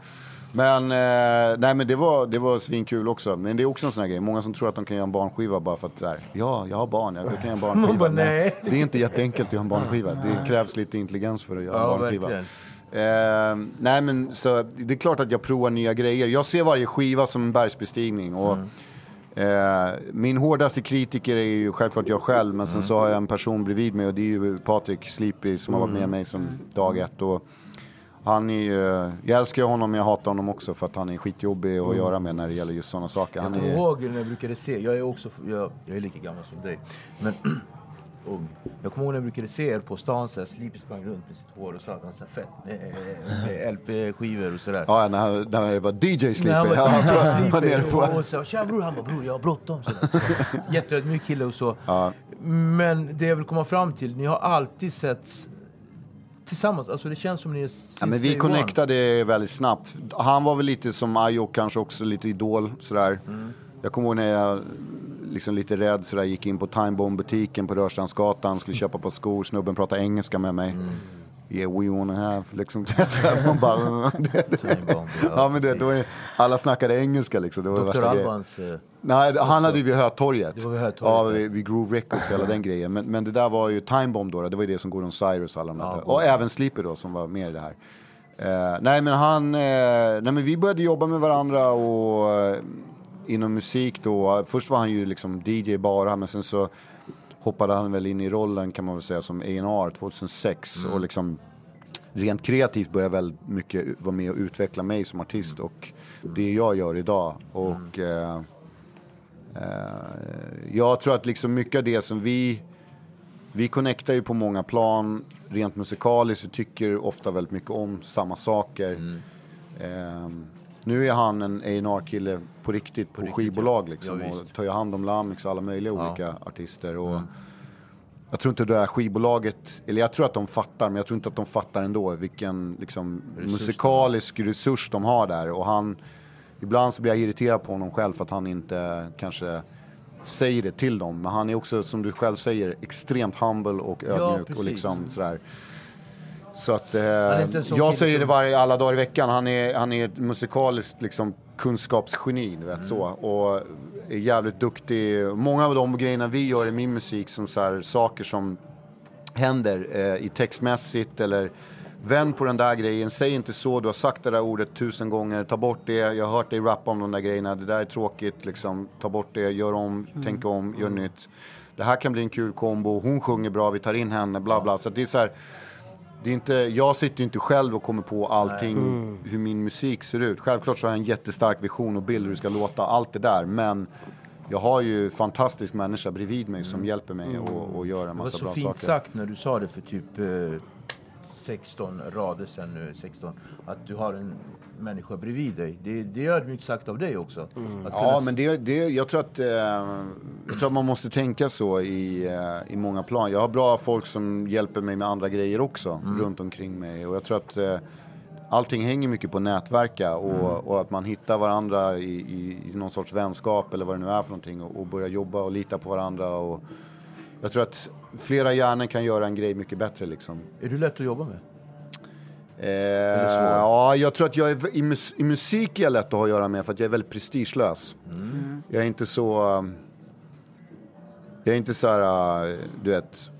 [SPEAKER 3] Men, eh, nej, men det var, det var svinkul också. Men det är också en sån här grej. Många som tror att de kan göra en barnskiva bara för att så här, ja, jag har barn, jag kan göra en barnskiva.
[SPEAKER 4] Bara, nej.
[SPEAKER 3] Det är inte jätteenkelt att göra en barnskiva. Det krävs lite intelligens för att göra
[SPEAKER 4] Ja,
[SPEAKER 3] en barnskiva.
[SPEAKER 4] verkligen.
[SPEAKER 3] Eh, nej men så det är klart att jag provar nya grejer. Jag ser varje skiva som en bergsbestigning. Och, eh, min hårdaste kritiker är ju självklart jag själv. Men sen så har jag en person bredvid mig och det är ju Patrik Sleepy som har varit med mig sedan dag ett. Och han är ju, jag älskar honom men jag hatar honom också för att han är skitjobbig att göra med när det gäller just sådana saker.
[SPEAKER 4] Jag kommer
[SPEAKER 3] är,
[SPEAKER 4] ihåg när jag brukade se, jag är också, jag, jag är lika gammal som dig. Men ung. Jag kommer ihåg när jag brukade se er på stan, så här, Sleepy sprang runt med sitt hår och sa att han så här fett med, med LP-skivor och sådär.
[SPEAKER 3] ja, när, han- när det var DJ Sleepy.
[SPEAKER 4] Han var
[SPEAKER 3] Ja, han var- var nere på-
[SPEAKER 4] och, och så, tja bror, han bara bror jag har bråttom. Jätteödmjuk kille och så.
[SPEAKER 3] Ja.
[SPEAKER 4] Men det jag vill komma fram till, ni har alltid sett tillsammans, alltså det känns som ni är
[SPEAKER 3] Ja, men vi
[SPEAKER 4] one.
[SPEAKER 3] connectade väldigt snabbt. Han var väl lite som Ayok kanske också, lite idol sådär. Jag kommer ihåg när jag liksom lite rädd sådär gick in på Time Bomb butiken på Rörstrandsgatan, skulle köpa på skor, snubben pratade engelska med mig. Yeah we wanna have, liksom. man bara,
[SPEAKER 4] ja,
[SPEAKER 3] men det, ju, alla snackade engelska liksom. Det var
[SPEAKER 4] Dr.
[SPEAKER 3] värsta grejen.
[SPEAKER 4] Albans... eh,
[SPEAKER 3] Nej, han hade ju vid Hötorget.
[SPEAKER 4] Det var vid Hötorget,
[SPEAKER 3] Ja, vid, vid Groove Records, hela den grejen. Men, men det där var ju Time Bomb då, det var ju det som Gordon Cyrus alla de där.
[SPEAKER 4] Ja,
[SPEAKER 3] och även Sleeper då, som var med i det här. Eh, nej, men han... Eh, nej, men vi började jobba med varandra och... eh, inom musik då, först var han ju liksom DJ bara, men sen så hoppade han väl in i rollen kan man väl säga som A&R 2006 och liksom rent kreativt började väldigt mycket vara med och utveckla mig som artist och det jag gör idag. Och eh, eh, jag tror att liksom mycket av det som vi, vi connectar ju på många plan. Rent musikaliskt, vi tycker ofta väldigt mycket om samma saker. Eh, nu är han en A&R kille på riktigt på, skivbolag liksom
[SPEAKER 4] Ja,
[SPEAKER 3] och tar ju hand om Lamix och alla möjliga olika artister. Och Jag tror inte det här skivbolaget, eller jag tror att de fattar, men jag tror inte att de fattar ändå vilken liksom, musikalisk resurs de har där. Och han, ibland så blir jag irriterad på honom själv för att han inte kanske säger det till dem. Men han är också, som du själv säger, extremt humble och ödmjuk och
[SPEAKER 4] precis.
[SPEAKER 3] liksom sådär. Så att, eh,
[SPEAKER 4] sån
[SPEAKER 3] jag säger det varje, alla dagar i veckan. Han är, han är ett musikaliskt liksom, kunskapsgeni, vet
[SPEAKER 4] Mm.
[SPEAKER 3] så. Och är jävligt duktig. Många av de grejerna vi gör i min musik, som så här, saker som händer eh, i textmässigt eller vänd på den där grejen, säg inte så, du har sagt det där ordet tusen gånger, ta bort det, jag har hört dig rappa om de där grejerna, det där är tråkigt, liksom, ta bort det, gör om, tänk om, gör nytt. Det här kan bli en kul kombo, hon sjunger bra, vi tar in henne, bla bla. Så det är så här, det är inte, jag sitter ju inte själv och kommer på allting, hur min musik ser ut. Självklart så har jag en jättestark vision och bild hur det ska låta, allt det där. Men jag har ju fantastisk människa bredvid mig som hjälper mig och, och gör en
[SPEAKER 4] Det var
[SPEAKER 3] massa
[SPEAKER 4] så
[SPEAKER 3] bra
[SPEAKER 4] fint
[SPEAKER 3] saker.
[SPEAKER 4] sagt när du sa det för typ eh, 16 rader sen nu, 16, att du har en människa bredvid dig. Det, det är ödmjukt sagt av dig också. Att
[SPEAKER 3] Ja, men det, det, jag, tror att, eh, jag tror att man måste tänka så i, eh, i många plan. Jag har bra folk som hjälper mig med andra grejer också runt omkring mig. Och jag tror att eh, allting hänger mycket på nätverka och, och att man hittar varandra i, i, i någon sorts vänskap eller vad det nu är för någonting och, och börjar jobba och lita på varandra. Och jag tror att flera hjärnor kan göra en grej mycket bättre liksom.
[SPEAKER 4] Är du lätt att jobba med?
[SPEAKER 3] Eh, ja, jag tror att jag är, i, mus, i musik är jag lätt att ha att göra med för att jag är väldigt prestigelös. Jag är inte så... um, Jag är inte så här, uh, du vet,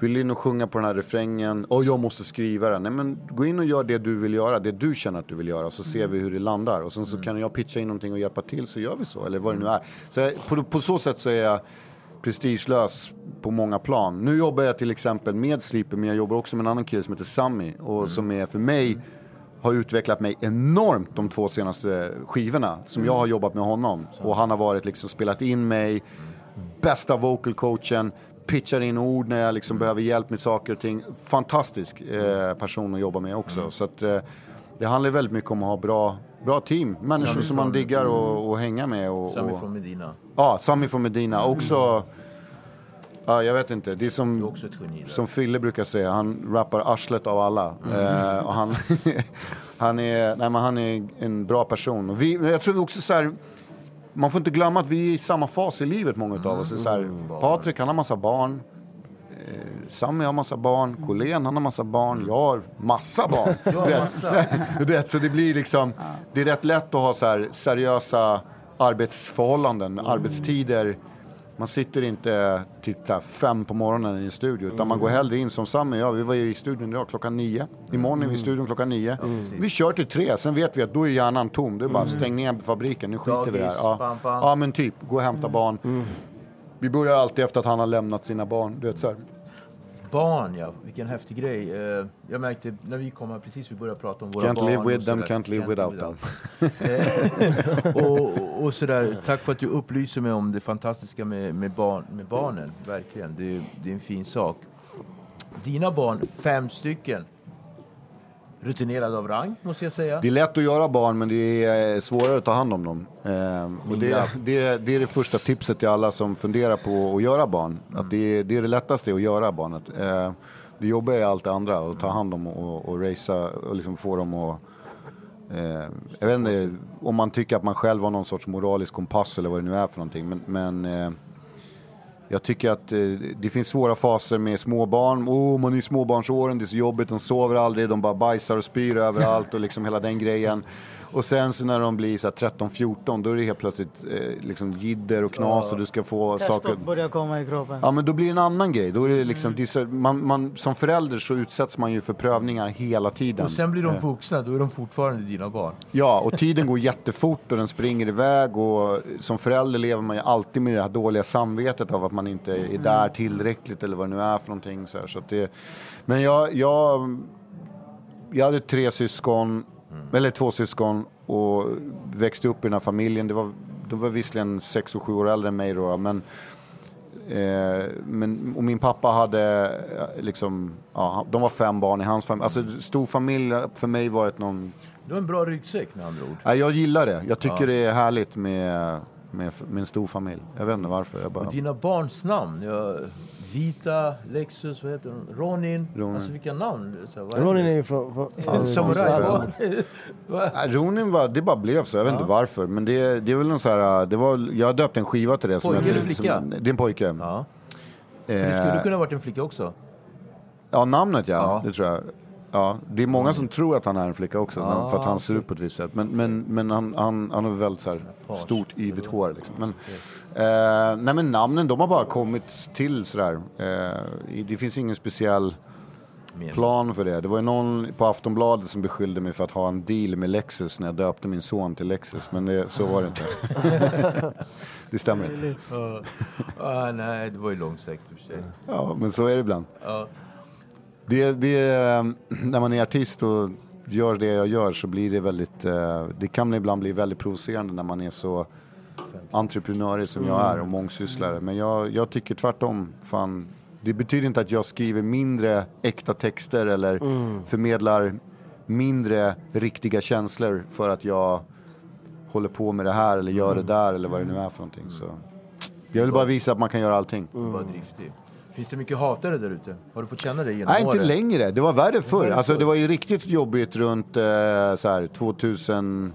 [SPEAKER 3] vill in och sjunga på den här refrängen, och jag måste skriva den. Nej men gå in och gör det du vill göra, det du känner att du vill göra, så ser vi hur det landar. Och sen så kan jag pitcha in någonting och hjälpa till så gör vi så, eller vad det nu är. Så jag, på, på så sätt så är jag prestigelös på många plan. Nu jobbar jag till exempel med Sleeper, men jag jobbar också med en annan kille som heter Sammy. Och som är för mig har utvecklat mig enormt de två senaste skivorna som jag har jobbat med honom. Och han har varit liksom spelat in mig, bästa vocal coachen, pitchar in ord när jag liksom behöver hjälp med saker och ting. Fantastisk eh, person att jobba med också. Så att, eh, det handlar väldigt mycket om att ha bra, bra team. Människor
[SPEAKER 4] Sammy
[SPEAKER 3] som man diggar och, och hänga med. Och,
[SPEAKER 4] Sami
[SPEAKER 3] och,
[SPEAKER 4] från Medina.
[SPEAKER 3] Ja, Sami från Medina. Också, ja, jag vet inte. Det är
[SPEAKER 4] Du är
[SPEAKER 3] som,
[SPEAKER 4] också geni.
[SPEAKER 3] som Fille brukar säga, han rappar arslet av alla. Eh, och han, han, är, nej, men han är en bra person. Och vi, jag tror också så här, man får inte glömma att vi är i samma fas i livet, många av oss. Det är Så här, Patrik, han har massa barn. Eh, Sami har massa barn, Colén han har massa barn, jag har massa barn. Du vet, du vet, så det blir liksom, det är rätt lätt att ha så här seriösa arbetsförhållanden, arbetstider. Man sitter inte till här fem på morgonen i en studio, utan man går hellre in som Sami och jag. Vi var i studion idag klockan nio. Imorgon är vi i studion klockan nio. Vi kör till tre, sen vet vi att då är hjärnan tom. Det är bara stäng ner fabriken, nu skiter vi i det här. Ja.
[SPEAKER 4] bam, bam.
[SPEAKER 3] ja, men typ. Gå och hämta barn. Vi börjar alltid efter att han har lämnat sina barn. Du vet, så här.
[SPEAKER 4] Barn ja, vilken häftig grej. Eh, Jag märkte när vi kom här precis, vi började prata om våra
[SPEAKER 3] Can't
[SPEAKER 4] barn.
[SPEAKER 3] live with them, can't live without them.
[SPEAKER 4] Och, och sådär, tack för att du upplyser mig om det fantastiska med, med, barn, med barnen. Verkligen, det, det är en fin sak. Dina barn, fem stycken. Rutinerade av rang, måste jag säga.
[SPEAKER 3] Det är lätt att göra barn, men det är svårare att ta hand om dem. Ehm, och det,
[SPEAKER 4] Ja.
[SPEAKER 3] det, det är det första tipset till alla som funderar på att göra barn. Att det, det är det lättaste att göra barnet. Ehm, det jobbiga är allt det andra, att ta hand om och, och racea och liksom få dem att... Eh, jag vet inte om man tycker att man själv har någon sorts moralisk kompass eller vad det nu är för någonting. Men, men eh, jag tycker att eh, det finns svåra faser med småbarn. Oh, man är i småbarnsåren, det är så jobbigt, de sover aldrig, de bara bajsar och spyr överallt och liksom hela den grejen. Och sen så när de blir så här 13-14 då är det helt plötsligt eh, liksom jidder och knas och du ska få saker...
[SPEAKER 2] Testot börjar komma i kroppen.
[SPEAKER 3] Ja men då blir det en annan grej. Då är det liksom, det är så, man, man, som förälder så utsätts man ju för prövningar hela tiden.
[SPEAKER 4] Och sen blir de
[SPEAKER 3] Eh,
[SPEAKER 4] vuxna, då är de fortfarande dina barn.
[SPEAKER 3] Ja, och tiden går jättefort och den springer iväg och som förälder lever man ju alltid med det här dåliga samvetet av att man inte är där tillräckligt eller vad det nu är för någonting. Så här. Så att det, men jag, jag, jag hade tre syskon, eller två syskon och växte upp i den här familjen. Det var, de var visserligen sex och sju år äldre än mig då, men Eh, men, och min pappa hade eh, liksom, ja, de var fem barn i hans familj. Alltså stor familj för mig varit någon
[SPEAKER 4] Du har en bra ryggsäck med andra ord.
[SPEAKER 3] Jag gillar det. Jag tycker
[SPEAKER 4] Ja.
[SPEAKER 3] det är härligt med, med, med en stor familj. Jag vet inte varför. Jag bara...
[SPEAKER 4] Och dina barns namn? Ja, Vita, Lexus, vad heter de? Ronin?
[SPEAKER 3] Ronin.
[SPEAKER 4] Alltså vilka namn? Så, vad
[SPEAKER 1] Ronin är ju från... från
[SPEAKER 4] Ja, Samurai.
[SPEAKER 3] Ronin var, det bara blev så. Jag vet inte varför. Men det, det är väl någon så här, det var, jag har döpt en skiva till det. som
[SPEAKER 4] Pojke
[SPEAKER 3] jag,
[SPEAKER 4] eller flicka?
[SPEAKER 3] Som, det är en pojke.
[SPEAKER 4] Ja. För det
[SPEAKER 3] Eh,
[SPEAKER 4] skulle kunna varit en flicka också.
[SPEAKER 3] Ja, namnet ja.
[SPEAKER 4] Ja.
[SPEAKER 3] Det tror jag. Ja, det är många som tror att han är en flicka också. Men för att han ser ut på ett visst sätt. Men, men, men han, han, han har väldigt så här stort yvigt hår. Liksom. Men, eh, nej men namnen, de har bara kommit till sådär. Eh, det finns ingen speciell plan för det. Det var ju någon på Aftonbladet som beskyllde mig för att ha en deal med Lexus när jag döpte min son till Lexus. Men det, så var det inte. det stämmer inte.
[SPEAKER 4] Ah, nej, det var ju långsökt i och för sig.
[SPEAKER 3] Ja, men så är det ibland. Det, det, eh, när man är artist och gör det jag gör så blir det väldigt, eh, det kan ibland bli väldigt provocerande när man är så entreprenörig som jag är och mångsysslare. Men jag, jag tycker tvärtom, fan, det betyder inte att jag skriver mindre äkta texter eller förmedlar mindre riktiga känslor för att jag håller på med det här eller gör det där eller vad det nu är för någonting. Så. Jag vill bara visa att man kan göra allting.
[SPEAKER 4] Driftig. Finns det mycket hatare där ute? Har du fått känna det genom
[SPEAKER 3] Nej, inte
[SPEAKER 4] åren?
[SPEAKER 3] längre. Det var värre förr. Alltså, det var ju riktigt jobbigt runt eh, så här, 2000...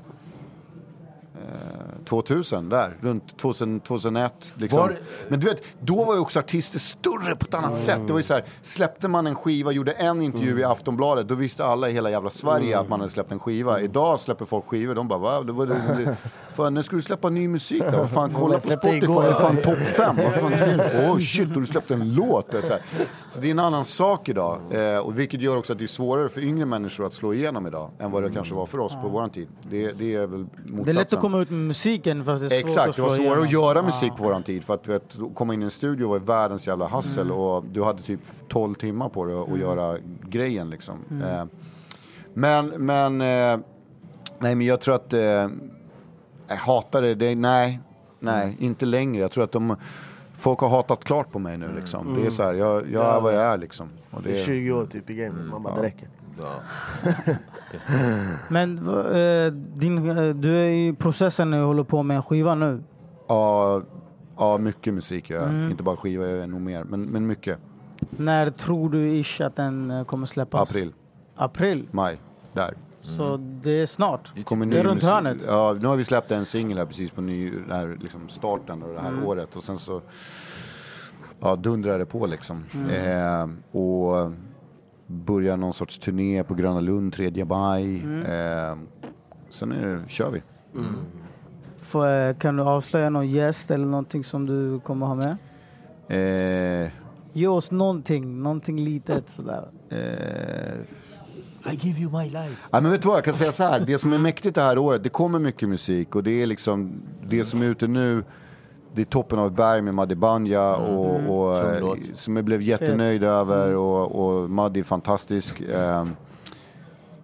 [SPEAKER 3] Eh, 2000, där. Runt 2000, 2001. Liksom.
[SPEAKER 4] Var-
[SPEAKER 3] Men du vet, då var ju också artister större på ett annat sätt. Det var ju så här, släppte man en skiva, gjorde en intervju i Aftonbladet, då visste alla i hela jävla Sverige att man hade släppt en skiva. Idag släpper folk skivor, de bara va? Det var det, det, fan, när ska du släppa ny musik då? Fan, kolla på Spotify,
[SPEAKER 1] igår.
[SPEAKER 3] fan topp fem. Åh oh, shit, och du släppte en låt. Så, här. så det är en annan sak idag. Eh, och vilket gör också att det är svårare för yngre människor att slå igenom idag än vad det kanske var för oss på vår tid. Det, det är väl motsatsen.
[SPEAKER 2] Det är lätt att komma ut med musiken fast det är svårt
[SPEAKER 3] Exakt,
[SPEAKER 2] att
[SPEAKER 3] det var svårare att göra musik på våran tid. För att vet, komma in i en studio var världens jävla hassel och du hade typ 12 timmar på dig att göra grejen liksom. Eh, men, men, eh, nej men jag tror att, eh, jag hatar det, det, nej, nej, inte längre. Jag tror att de, folk har hatat klart på mig nu liksom. Det är så här, jag, jag är vad jag är liksom. Och
[SPEAKER 1] Det är 20 år typ i gamet, man bara det räcker.
[SPEAKER 4] Ja.
[SPEAKER 2] Men eh, din, eh, du är i processen nu och håller på med en skiva nu.
[SPEAKER 3] Ja, ja, mycket musik gör jag.
[SPEAKER 2] Mm.
[SPEAKER 3] Inte bara skiva, jag gör nog mer. Men, men mycket.
[SPEAKER 2] När tror du ish att den eh, kommer släppas?
[SPEAKER 3] April,
[SPEAKER 2] April?
[SPEAKER 3] maj, där.
[SPEAKER 2] Så det är snart?
[SPEAKER 3] Kommer
[SPEAKER 2] Det är runt hörnet?
[SPEAKER 3] Ja, nu har vi släppt en singel här precis på ny, här liksom starten av det här
[SPEAKER 2] Mm.
[SPEAKER 3] året. Och sen så ja, dundrar det på liksom.
[SPEAKER 2] Mm.
[SPEAKER 3] Eh, och börjar någon sorts turné på Gröna Lund 3 maj.
[SPEAKER 2] Mm.
[SPEAKER 3] Eh, sen är det, kör vi.
[SPEAKER 2] Får, eh, kan du avslöja någon gäst eller någonting som du kommer ha med?
[SPEAKER 3] Eh,
[SPEAKER 2] Ge oss någonting, någonting litet sådär.
[SPEAKER 3] eh,
[SPEAKER 4] I give you my life.
[SPEAKER 3] Ja, men vet du vad, jag kan säga så här. Det som är mäktigt det här året, det kommer mycket musik och det är liksom det som är ute nu. Det är toppen av ett berg med Madde Banja och, och
[SPEAKER 4] Tung
[SPEAKER 3] eh,
[SPEAKER 4] låt.
[SPEAKER 3] som jag blev jättenöjd över och, och Madde är fantastisk. Eh,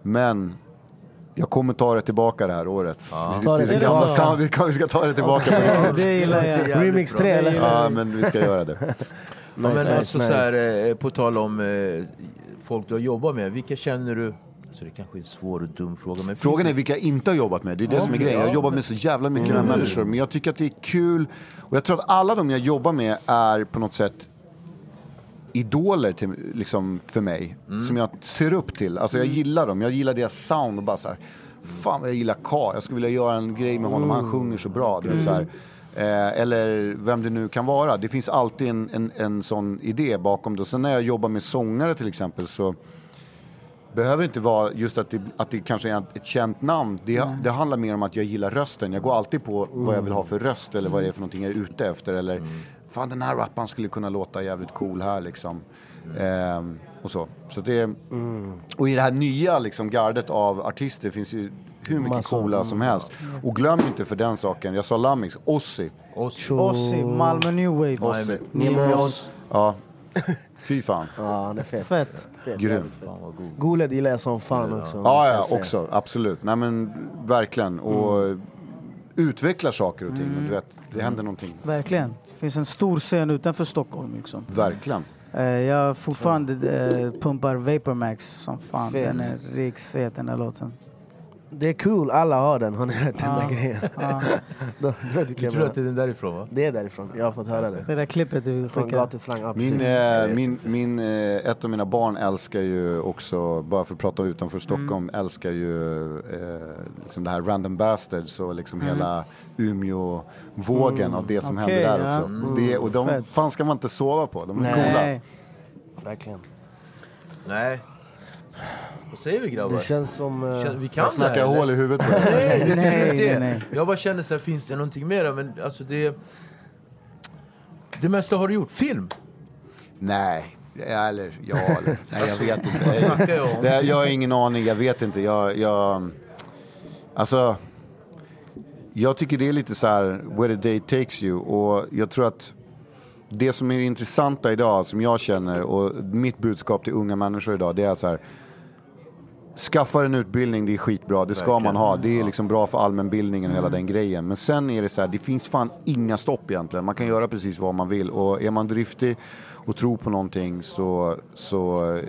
[SPEAKER 3] men jag kommer ta det tillbaka det här året.
[SPEAKER 1] Det
[SPEAKER 3] det
[SPEAKER 1] tillbaka.
[SPEAKER 3] gamla sound, vi, kan, vi ska ta det tillbaka. på
[SPEAKER 2] Ja,
[SPEAKER 3] riktigt.
[SPEAKER 2] det gillar jag.
[SPEAKER 1] Remix 3 eller?
[SPEAKER 3] Ja, men vi ska göra det.
[SPEAKER 4] Ja,
[SPEAKER 1] Nice,
[SPEAKER 4] men
[SPEAKER 1] nice,
[SPEAKER 4] alltså
[SPEAKER 1] nice.
[SPEAKER 4] så här, eh, på tal om eh, folk du har jobbat med, vilka känner du... Alltså det kanske är en svår och dum fråga, men
[SPEAKER 3] Frågan är vilka jag inte har jobbat med. Det är det som är grejen. Jag har
[SPEAKER 4] ja,
[SPEAKER 3] jobbat med så jävla mycket med människor. Men jag tycker att det är kul. Och jag tror att alla de jag jobbar med är på något sätt idoler till, liksom, för mig. Som jag ser upp till. Alltså jag gillar dem. Jag gillar deras sound och bara så här. Fan vad jag gillar K. Jag skulle vilja göra en grej med honom. Han sjunger så bra. Vet, så här. Eh, eller vem det nu kan vara. Det finns alltid en, en, en sån idé bakom det. Sen när jag jobbar med sångare till exempel så behöver inte vara just att det, att det kanske är ett känt namn. Det, det handlar mer om att jag gillar rösten. Jag går alltid på vad jag vill ha för röst eller vad det är för någonting jag är ute efter. Eller fan den här rapparen skulle kunna låta jävligt cool här liksom. Ehm, och så. så det, Och i det här nya liksom, gardet av artister finns ju hur mycket
[SPEAKER 1] Massor.
[SPEAKER 3] coola som helst. Och glöm inte för den saken, jag sa Lammix, Ossi.
[SPEAKER 2] Ossi, Malmö New Wave.
[SPEAKER 3] Ossi. Ja, fy fan.
[SPEAKER 1] Ja, han är fet.
[SPEAKER 2] Fett.
[SPEAKER 1] Fet
[SPEAKER 3] Grym.
[SPEAKER 1] Goled gillar jag som fan också.
[SPEAKER 3] Ja, ja, också. Absolut. Nej men verkligen. Och utvecklar saker och ting. Du vet, det händer någonting.
[SPEAKER 2] Verkligen. Det finns en stor scen utanför Stockholm. Liksom.
[SPEAKER 3] Verkligen.
[SPEAKER 2] Eh, Jag fortfarande eh, pumpar Vapormax som fan.
[SPEAKER 1] Fet.
[SPEAKER 2] Den är riksfet den här låten.
[SPEAKER 1] Det är cool, alla har den. Har ni hört den där grejen?
[SPEAKER 2] Ja.
[SPEAKER 1] Då- du vet
[SPEAKER 4] Du
[SPEAKER 1] jag
[SPEAKER 4] tror att det är den därifrån va?
[SPEAKER 1] Det är därifrån, jag har fått höra det.
[SPEAKER 2] Det där klippet du
[SPEAKER 1] Från
[SPEAKER 2] skickade.
[SPEAKER 1] gatuslang, ja,
[SPEAKER 3] Min,
[SPEAKER 1] precis.
[SPEAKER 3] eh, min, min, eh, ett av mina barn älskar ju också, bara för att prata utanför Stockholm, älskar ju eh, liksom det här Random Bastards och liksom hela Umeå-vågen av det som
[SPEAKER 2] Okej,
[SPEAKER 3] händer där
[SPEAKER 2] ja.
[SPEAKER 3] också.
[SPEAKER 2] Mm.
[SPEAKER 3] Det, och de
[SPEAKER 2] Fett.
[SPEAKER 3] fan ska man inte sova på, de är
[SPEAKER 1] Nej.
[SPEAKER 3] coola.
[SPEAKER 2] Nej.
[SPEAKER 1] Verkligen.
[SPEAKER 4] Nej. Vad säger vi grabbar?
[SPEAKER 1] Det känns som... eh,
[SPEAKER 4] Kän- vi kan
[SPEAKER 3] Jag
[SPEAKER 4] det
[SPEAKER 3] snackar
[SPEAKER 4] här,
[SPEAKER 3] hål i huvudet på dig.
[SPEAKER 4] Nej, det
[SPEAKER 2] Nej,
[SPEAKER 4] det.
[SPEAKER 2] nej, nej.
[SPEAKER 4] Jag bara känner så här, finns det någonting mer? Men alltså det... Det mesta har du gjort. Film!
[SPEAKER 3] Nej, ja, eller ja, eller, nej jag vet inte.
[SPEAKER 4] snackar jag om?
[SPEAKER 3] Det, jag har ingen aning, jag vet inte. Jag, jag, alltså, jag tycker det är lite så här, where the day takes you. Och jag tror att det som är intressanta idag, som jag känner, och mitt budskap till unga människor idag, det är så här. Skaffa en utbildning, det är skitbra, det ska man ha. Det är liksom bra för allmänbildningen och hela den grejen. Men sen är det så här, det finns fan inga stopp egentligen. Man kan göra precis vad man vill. Och är man driftig och tror på någonting så, så eh,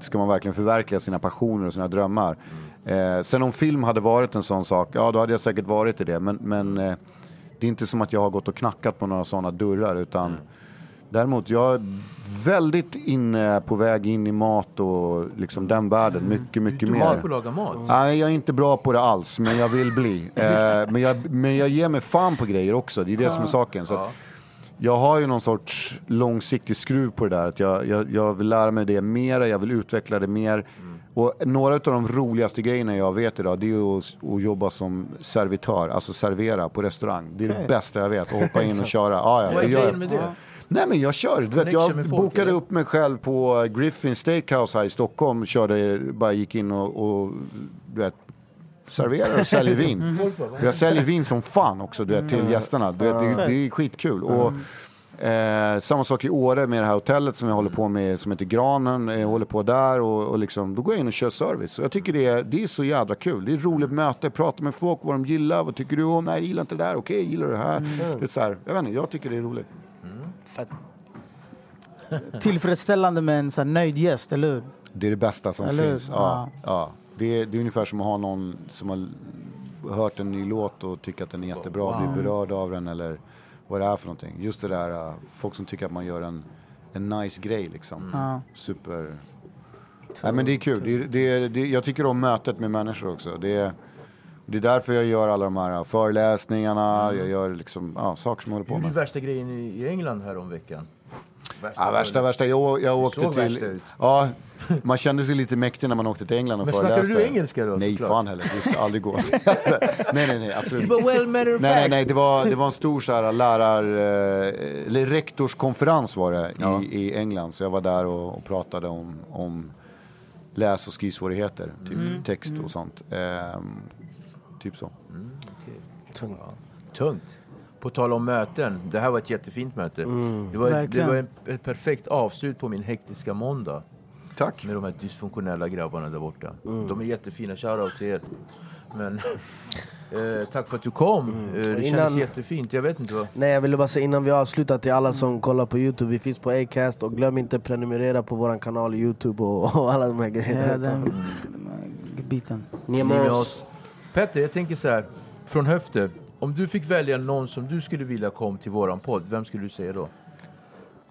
[SPEAKER 3] ska man verkligen förverkliga sina passioner och sina drömmar. Eh, sen om film hade varit en sån sak, ja då hade jag säkert varit i det. Men, men eh, det är inte som att jag har gått och knackat på några sådana dörrar. Utan Däremot, jag väldigt inne på väg in i mat och liksom den världen. Mycket, mycket
[SPEAKER 4] Du är
[SPEAKER 3] mer.
[SPEAKER 4] på att laga mat.
[SPEAKER 3] Nej, jag är inte bra på det alls, men jag vill bli. Eh, men, jag, men jag ger mig fan på grejer också, det är det som är saken. Så att jag har ju någon sorts långsiktig skruv på det där. Att jag, jag, jag vill lära mig det mera, jag vill utveckla det mer. Och några av de roligaste grejerna jag vet idag, det är ju att, att jobba som servitör, alltså servera på restaurang. Det är det
[SPEAKER 2] Okej.
[SPEAKER 3] bästa jag vet, att hoppa in och köra. Ja, ja,
[SPEAKER 4] Vad är
[SPEAKER 3] det gör
[SPEAKER 4] grejen med det?
[SPEAKER 3] Nej men jag kör, du vet, jag bokade upp mig själv på Griffin Steakhouse här i Stockholm, körde, bara gick in och, och du vet, serverar och säljer vin. Jag säljer vin som fan också du vet, till gästerna, du vet, det, det är skitkul. Och, Eh, samma sak i Åre med det här hotellet som jag håller på med som heter Granen. Jag håller på där och, och liksom, då går jag in och kör service. Och jag tycker det är, det är så jädra kul. Det är roligt möte, prata med folk, vad de gillar, vad tycker du om? Nej, jag gillar inte det där, okej, gillar du det här? Det är så här, jag vet inte, jag tycker det är roligt.
[SPEAKER 1] Fett.
[SPEAKER 2] Tillfredsställande med en så nöjd gäst, eller hur?
[SPEAKER 3] Det är det bästa som
[SPEAKER 2] Eller
[SPEAKER 3] finns. Ja, ja. Det, är, det är ungefär som att ha någon som har hört en ny låt och tycker att den är jättebra, blir berörd av den eller vad det är för någonting. Just det där, uh, folk som tycker att man gör en, en nice grej liksom.
[SPEAKER 2] Ja.
[SPEAKER 3] Super... Nej men det är kul. Det, är- det, det, jag tycker om mötet med människor också. Det är, det är därför jag gör alla de här föreläsningarna, jag gör liksom, ja, saker som jag håller på
[SPEAKER 4] gjorde ju
[SPEAKER 3] med.
[SPEAKER 4] värsta grejen i, England här om veckan.
[SPEAKER 3] Ja, värsta, värsta. Jag, jag åkte till...
[SPEAKER 4] värsta.
[SPEAKER 3] Ja, man kände sig lite mäktig när man åkte till England och
[SPEAKER 4] Men
[SPEAKER 3] föreläste.
[SPEAKER 4] snackade du engelska då,
[SPEAKER 3] Nej, fan heller. Det skulle aldrig gå. alltså, nej, nej, nej, absolut
[SPEAKER 4] But well, matter of
[SPEAKER 3] Nej, nej,
[SPEAKER 4] fact.
[SPEAKER 3] nej. Det var, det var en stor så här, lärar... eh, Eller rektorskonferens var det
[SPEAKER 4] Ja.
[SPEAKER 3] i, i England. Så jag var där och, och pratade om, om läs och skrivsvårigheter. Typ
[SPEAKER 4] Mm.
[SPEAKER 3] text och sånt. Ehm, typ så.
[SPEAKER 1] Tungt.
[SPEAKER 4] Tungt. På tal om möten, det här var ett jättefint möte.
[SPEAKER 3] Mm.
[SPEAKER 4] Det var, ett, det var en, ett perfekt avslut på min hektiska måndag.
[SPEAKER 3] Tack.
[SPEAKER 4] Med de här dysfunktionella grabbarna där borta.
[SPEAKER 3] Mm.
[SPEAKER 4] De är jättefina, shoutout till er. Men eh, tack för att du kom. Eh, det kändes
[SPEAKER 1] Innan-
[SPEAKER 4] jättefint. Jag vet inte vad...
[SPEAKER 1] Nej jag ville bara säga innan vi avslutar till alla som kollar på Youtube, vi finns på Acast och glöm inte prenumerera på våran kanal Youtube och, och alla de här grejerna.
[SPEAKER 2] Ja, den, den här biten.
[SPEAKER 4] Ni är med oss. Petter, jag tänker så här. Från höften. Om du fick välja någon som du skulle vilja kom till våran podd, vem skulle du säga då?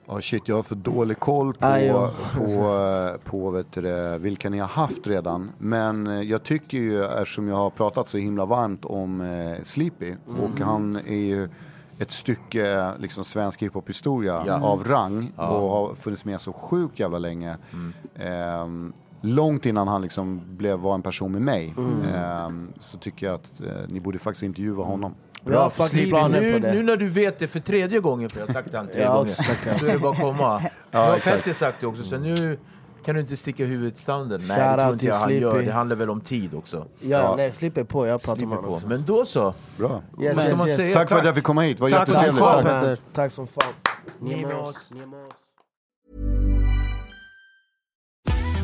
[SPEAKER 3] Ja, shit, jag har för dålig koll på,
[SPEAKER 1] Aj, ja.
[SPEAKER 3] på, eh, på vet du, vilka ni har haft redan. Men eh, jag tycker ju, eftersom jag har pratat så himla varmt om eh, Sleepy och han är ju ett stycke liksom, svensk hiphop-historia
[SPEAKER 4] Ja.
[SPEAKER 3] av rang
[SPEAKER 4] Ja.
[SPEAKER 3] och har funnits med så sjukt jävla länge. Ehm, långt innan han liksom blev, var en person med mig,
[SPEAKER 1] Mm.
[SPEAKER 3] ehm, så tycker jag att eh, ni borde faktiskt intervjua honom.
[SPEAKER 4] Sleepy,
[SPEAKER 1] planer
[SPEAKER 4] nu,
[SPEAKER 1] på det.
[SPEAKER 4] nu när du vet det för tredje gången, för jag har sagt det han tre gånger,
[SPEAKER 1] det.
[SPEAKER 4] så är det bara att komma.
[SPEAKER 3] Ja,
[SPEAKER 4] jag har. Petter sagt det också, så nu kan du inte sticka huvudet i sanden. Nej, det tror inte jag han gör. Det handlar väl om tid också.
[SPEAKER 1] Ja,
[SPEAKER 3] Ja.
[SPEAKER 1] nej, slipper på. Jag pratar med honom.
[SPEAKER 4] Men då så.
[SPEAKER 3] Bra.
[SPEAKER 1] Yes, yes, yes.
[SPEAKER 3] Tack för att jag fick komma hit,
[SPEAKER 2] Tack som
[SPEAKER 3] jättetrevligt.
[SPEAKER 2] fan.
[SPEAKER 3] Tack.
[SPEAKER 2] Petter.
[SPEAKER 1] Tack som fan. Ni är
[SPEAKER 4] Ni